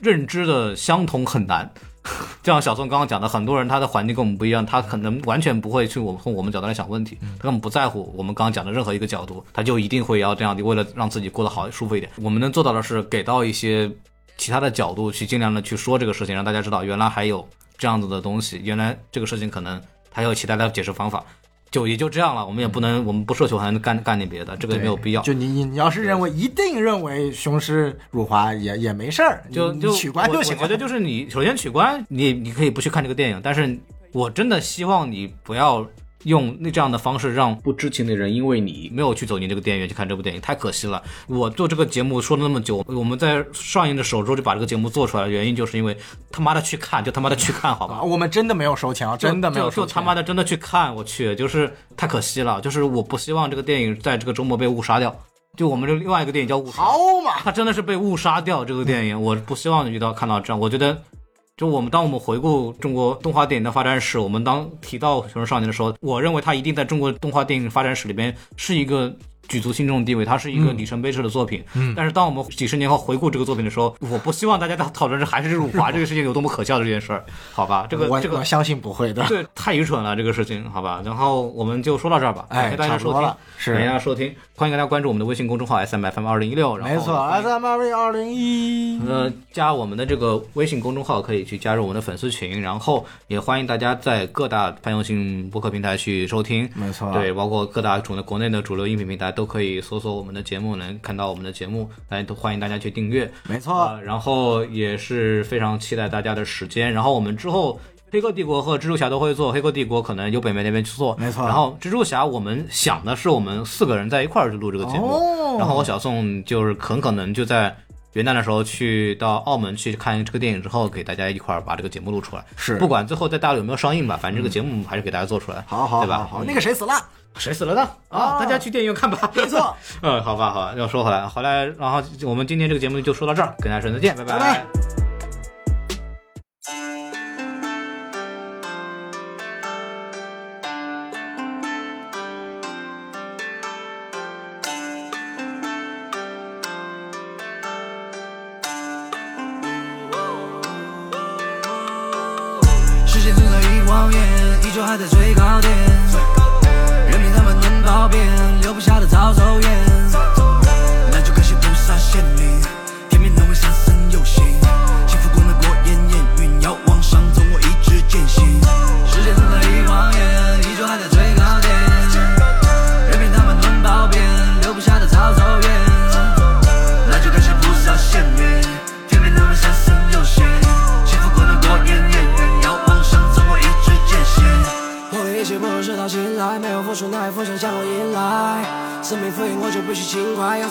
Speaker 2: 认知的相同很难。就像小宋刚刚讲的，很多人他的环境跟我们不一样，他可能完全不会去我们从我们角度来想问题，他根本不在乎我们刚刚讲的任何一个角度，他就一定会要这样的，为了让自己过得好舒服一点。我们能做到的是给到一些其他的角度去尽量的去说这个事情，让大家知道原来还有这样子的东西，原来这个事情可能还有其他的解释方法。就也就这样了，我们也不能，我们不奢求还能干干点别的，这个也没有必要。
Speaker 3: 就你你你要是认为一定认为雄狮辱华也也没事儿，
Speaker 2: 就就
Speaker 3: 取关就行了。
Speaker 2: 我觉得就是你首先取关，你你可以不去看这个电影，但是我真的希望你不要。用那这样的方式让不知情的人，因为你没有去走进这个电影院去看这部电影，太可惜了。我做这个节目说了那么久，我们在上映的首周就把这个节目做出来，原因就是因为他妈的去看，就他妈的去看，好吧？
Speaker 3: 我们真的没有收钱啊，真的没有收钱。
Speaker 2: 就他妈的真的去看，我去，就是太可惜了。就是我不希望这个电影在这个周末被误杀掉。就我们这另外一个电影叫《误杀》，
Speaker 3: 好嘛，
Speaker 2: 它真的是被误杀掉。这个电影，我不希望遇到看到这样，我觉得。就我们当我们回顾中国动画电影的发展史，我们当提到《熊出少年》的时候，我认为它一定在中国动画电影发展史里边是一个。举足轻重的地位，它是一个里程碑式的作品。嗯，但是当我们几十年后回顾这个作品的时候，我不希望大家讨论的还是辱华这个事情有多么可笑的这件事儿，好吧？这个这个
Speaker 3: 相信不会的，
Speaker 2: 对，太愚蠢了这个事情，好吧？然后我们就说到这儿吧，感谢大家收听，
Speaker 3: 是
Speaker 2: 感谢大家收听，欢迎大家关注我们的微信公众号 S M F M 二零一六，
Speaker 3: 没错，S M F M 二零一，
Speaker 2: 呃，加我们的这个微信公众号可以去加入我们的粉丝群，然后也欢迎大家在各大泛用性播客平台去收听，
Speaker 3: 没错，
Speaker 2: 对，包括各大主的国内的主流音频平台都可以搜索。我们的节目能看到我们的节目，大家都欢迎大家去订阅，
Speaker 3: 没错。
Speaker 2: 然后也是非常期待大家的时间。然后我们之后《黑客帝国》和《蜘蛛侠》都会做，《黑客帝国》可能由北美那边去做，
Speaker 3: 没错。
Speaker 2: 然后《蜘蛛侠》我们想的是我们四个人在一块儿去录这个节目，然后我小宋就是很可能就在元旦的时候去到澳门去看这个电影之后，给大家一块儿把这个节目录出来。
Speaker 3: 是，
Speaker 2: 不管最后在大陆有没有上映吧，反正这个节目还是给大家做出来，
Speaker 3: 好好，
Speaker 2: 对吧？
Speaker 3: 好，那个谁死了？
Speaker 2: 谁死了呢？啊，大家去电影院看吧。
Speaker 3: 没错。
Speaker 2: 嗯，好吧，好吧。要说回来，回来，然后我们今天这个节目就说到这儿，跟大家说再见，拜
Speaker 3: 拜。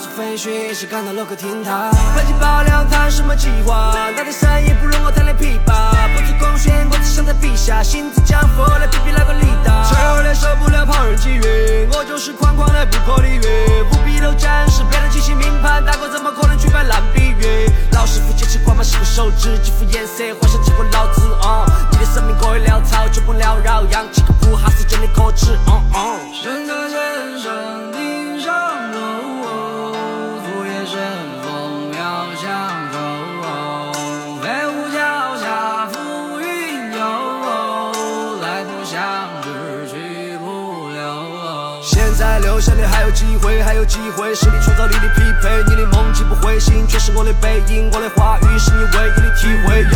Speaker 4: 轻快，要是飞行时赶到某个天台。半斤八两谈什么计划？那点生意不如我弹点琵琶。不做贡献，我只想在笔下，信子江佛来比比哪个力大。吃后脸受不了旁人觊觎，我就是狂狂的不可理喻。不必都展示，别人精心命盘，大哥怎么可能去摆烂比喻？老师傅坚持光芒洗过手指，几副颜色幻想见过老子。你的生命过于潦草，就不缭绕，养几个不哈是真的可耻。深刻先生。下的还有机会，还有机会，实力创造力的匹配。你的梦境不会醒，却是我的背影。我的话语是你唯一的体会。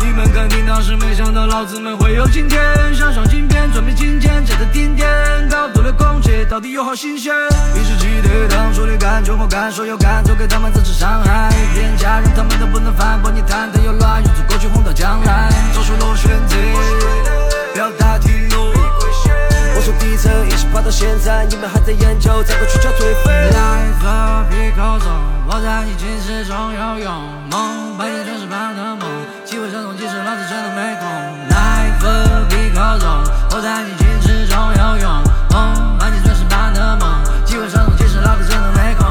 Speaker 4: 你们肯定当时没想到老子们会有今天，想上镜片，准备金钱，站在顶点，高度的空气到底有好新鲜。一直记得当初的感觉，我敢说有敢做，给他们造成伤害。连家人他们都不能反驳，你谈的又乱，用足过去轰到将来，做出了选择，表达题路。我从底层一直爬到现在，你们还在研究怎么去叫颓废。来个皮口走，我在你寝室中游泳，梦白天就是白的梦，机会上种即使老子真的没空。来个皮口走，我在你寝室中游泳，梦白天就是白的梦，机会上种即使老子真的没空。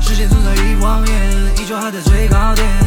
Speaker 4: 时间总在一晃眼，依旧还在最高点。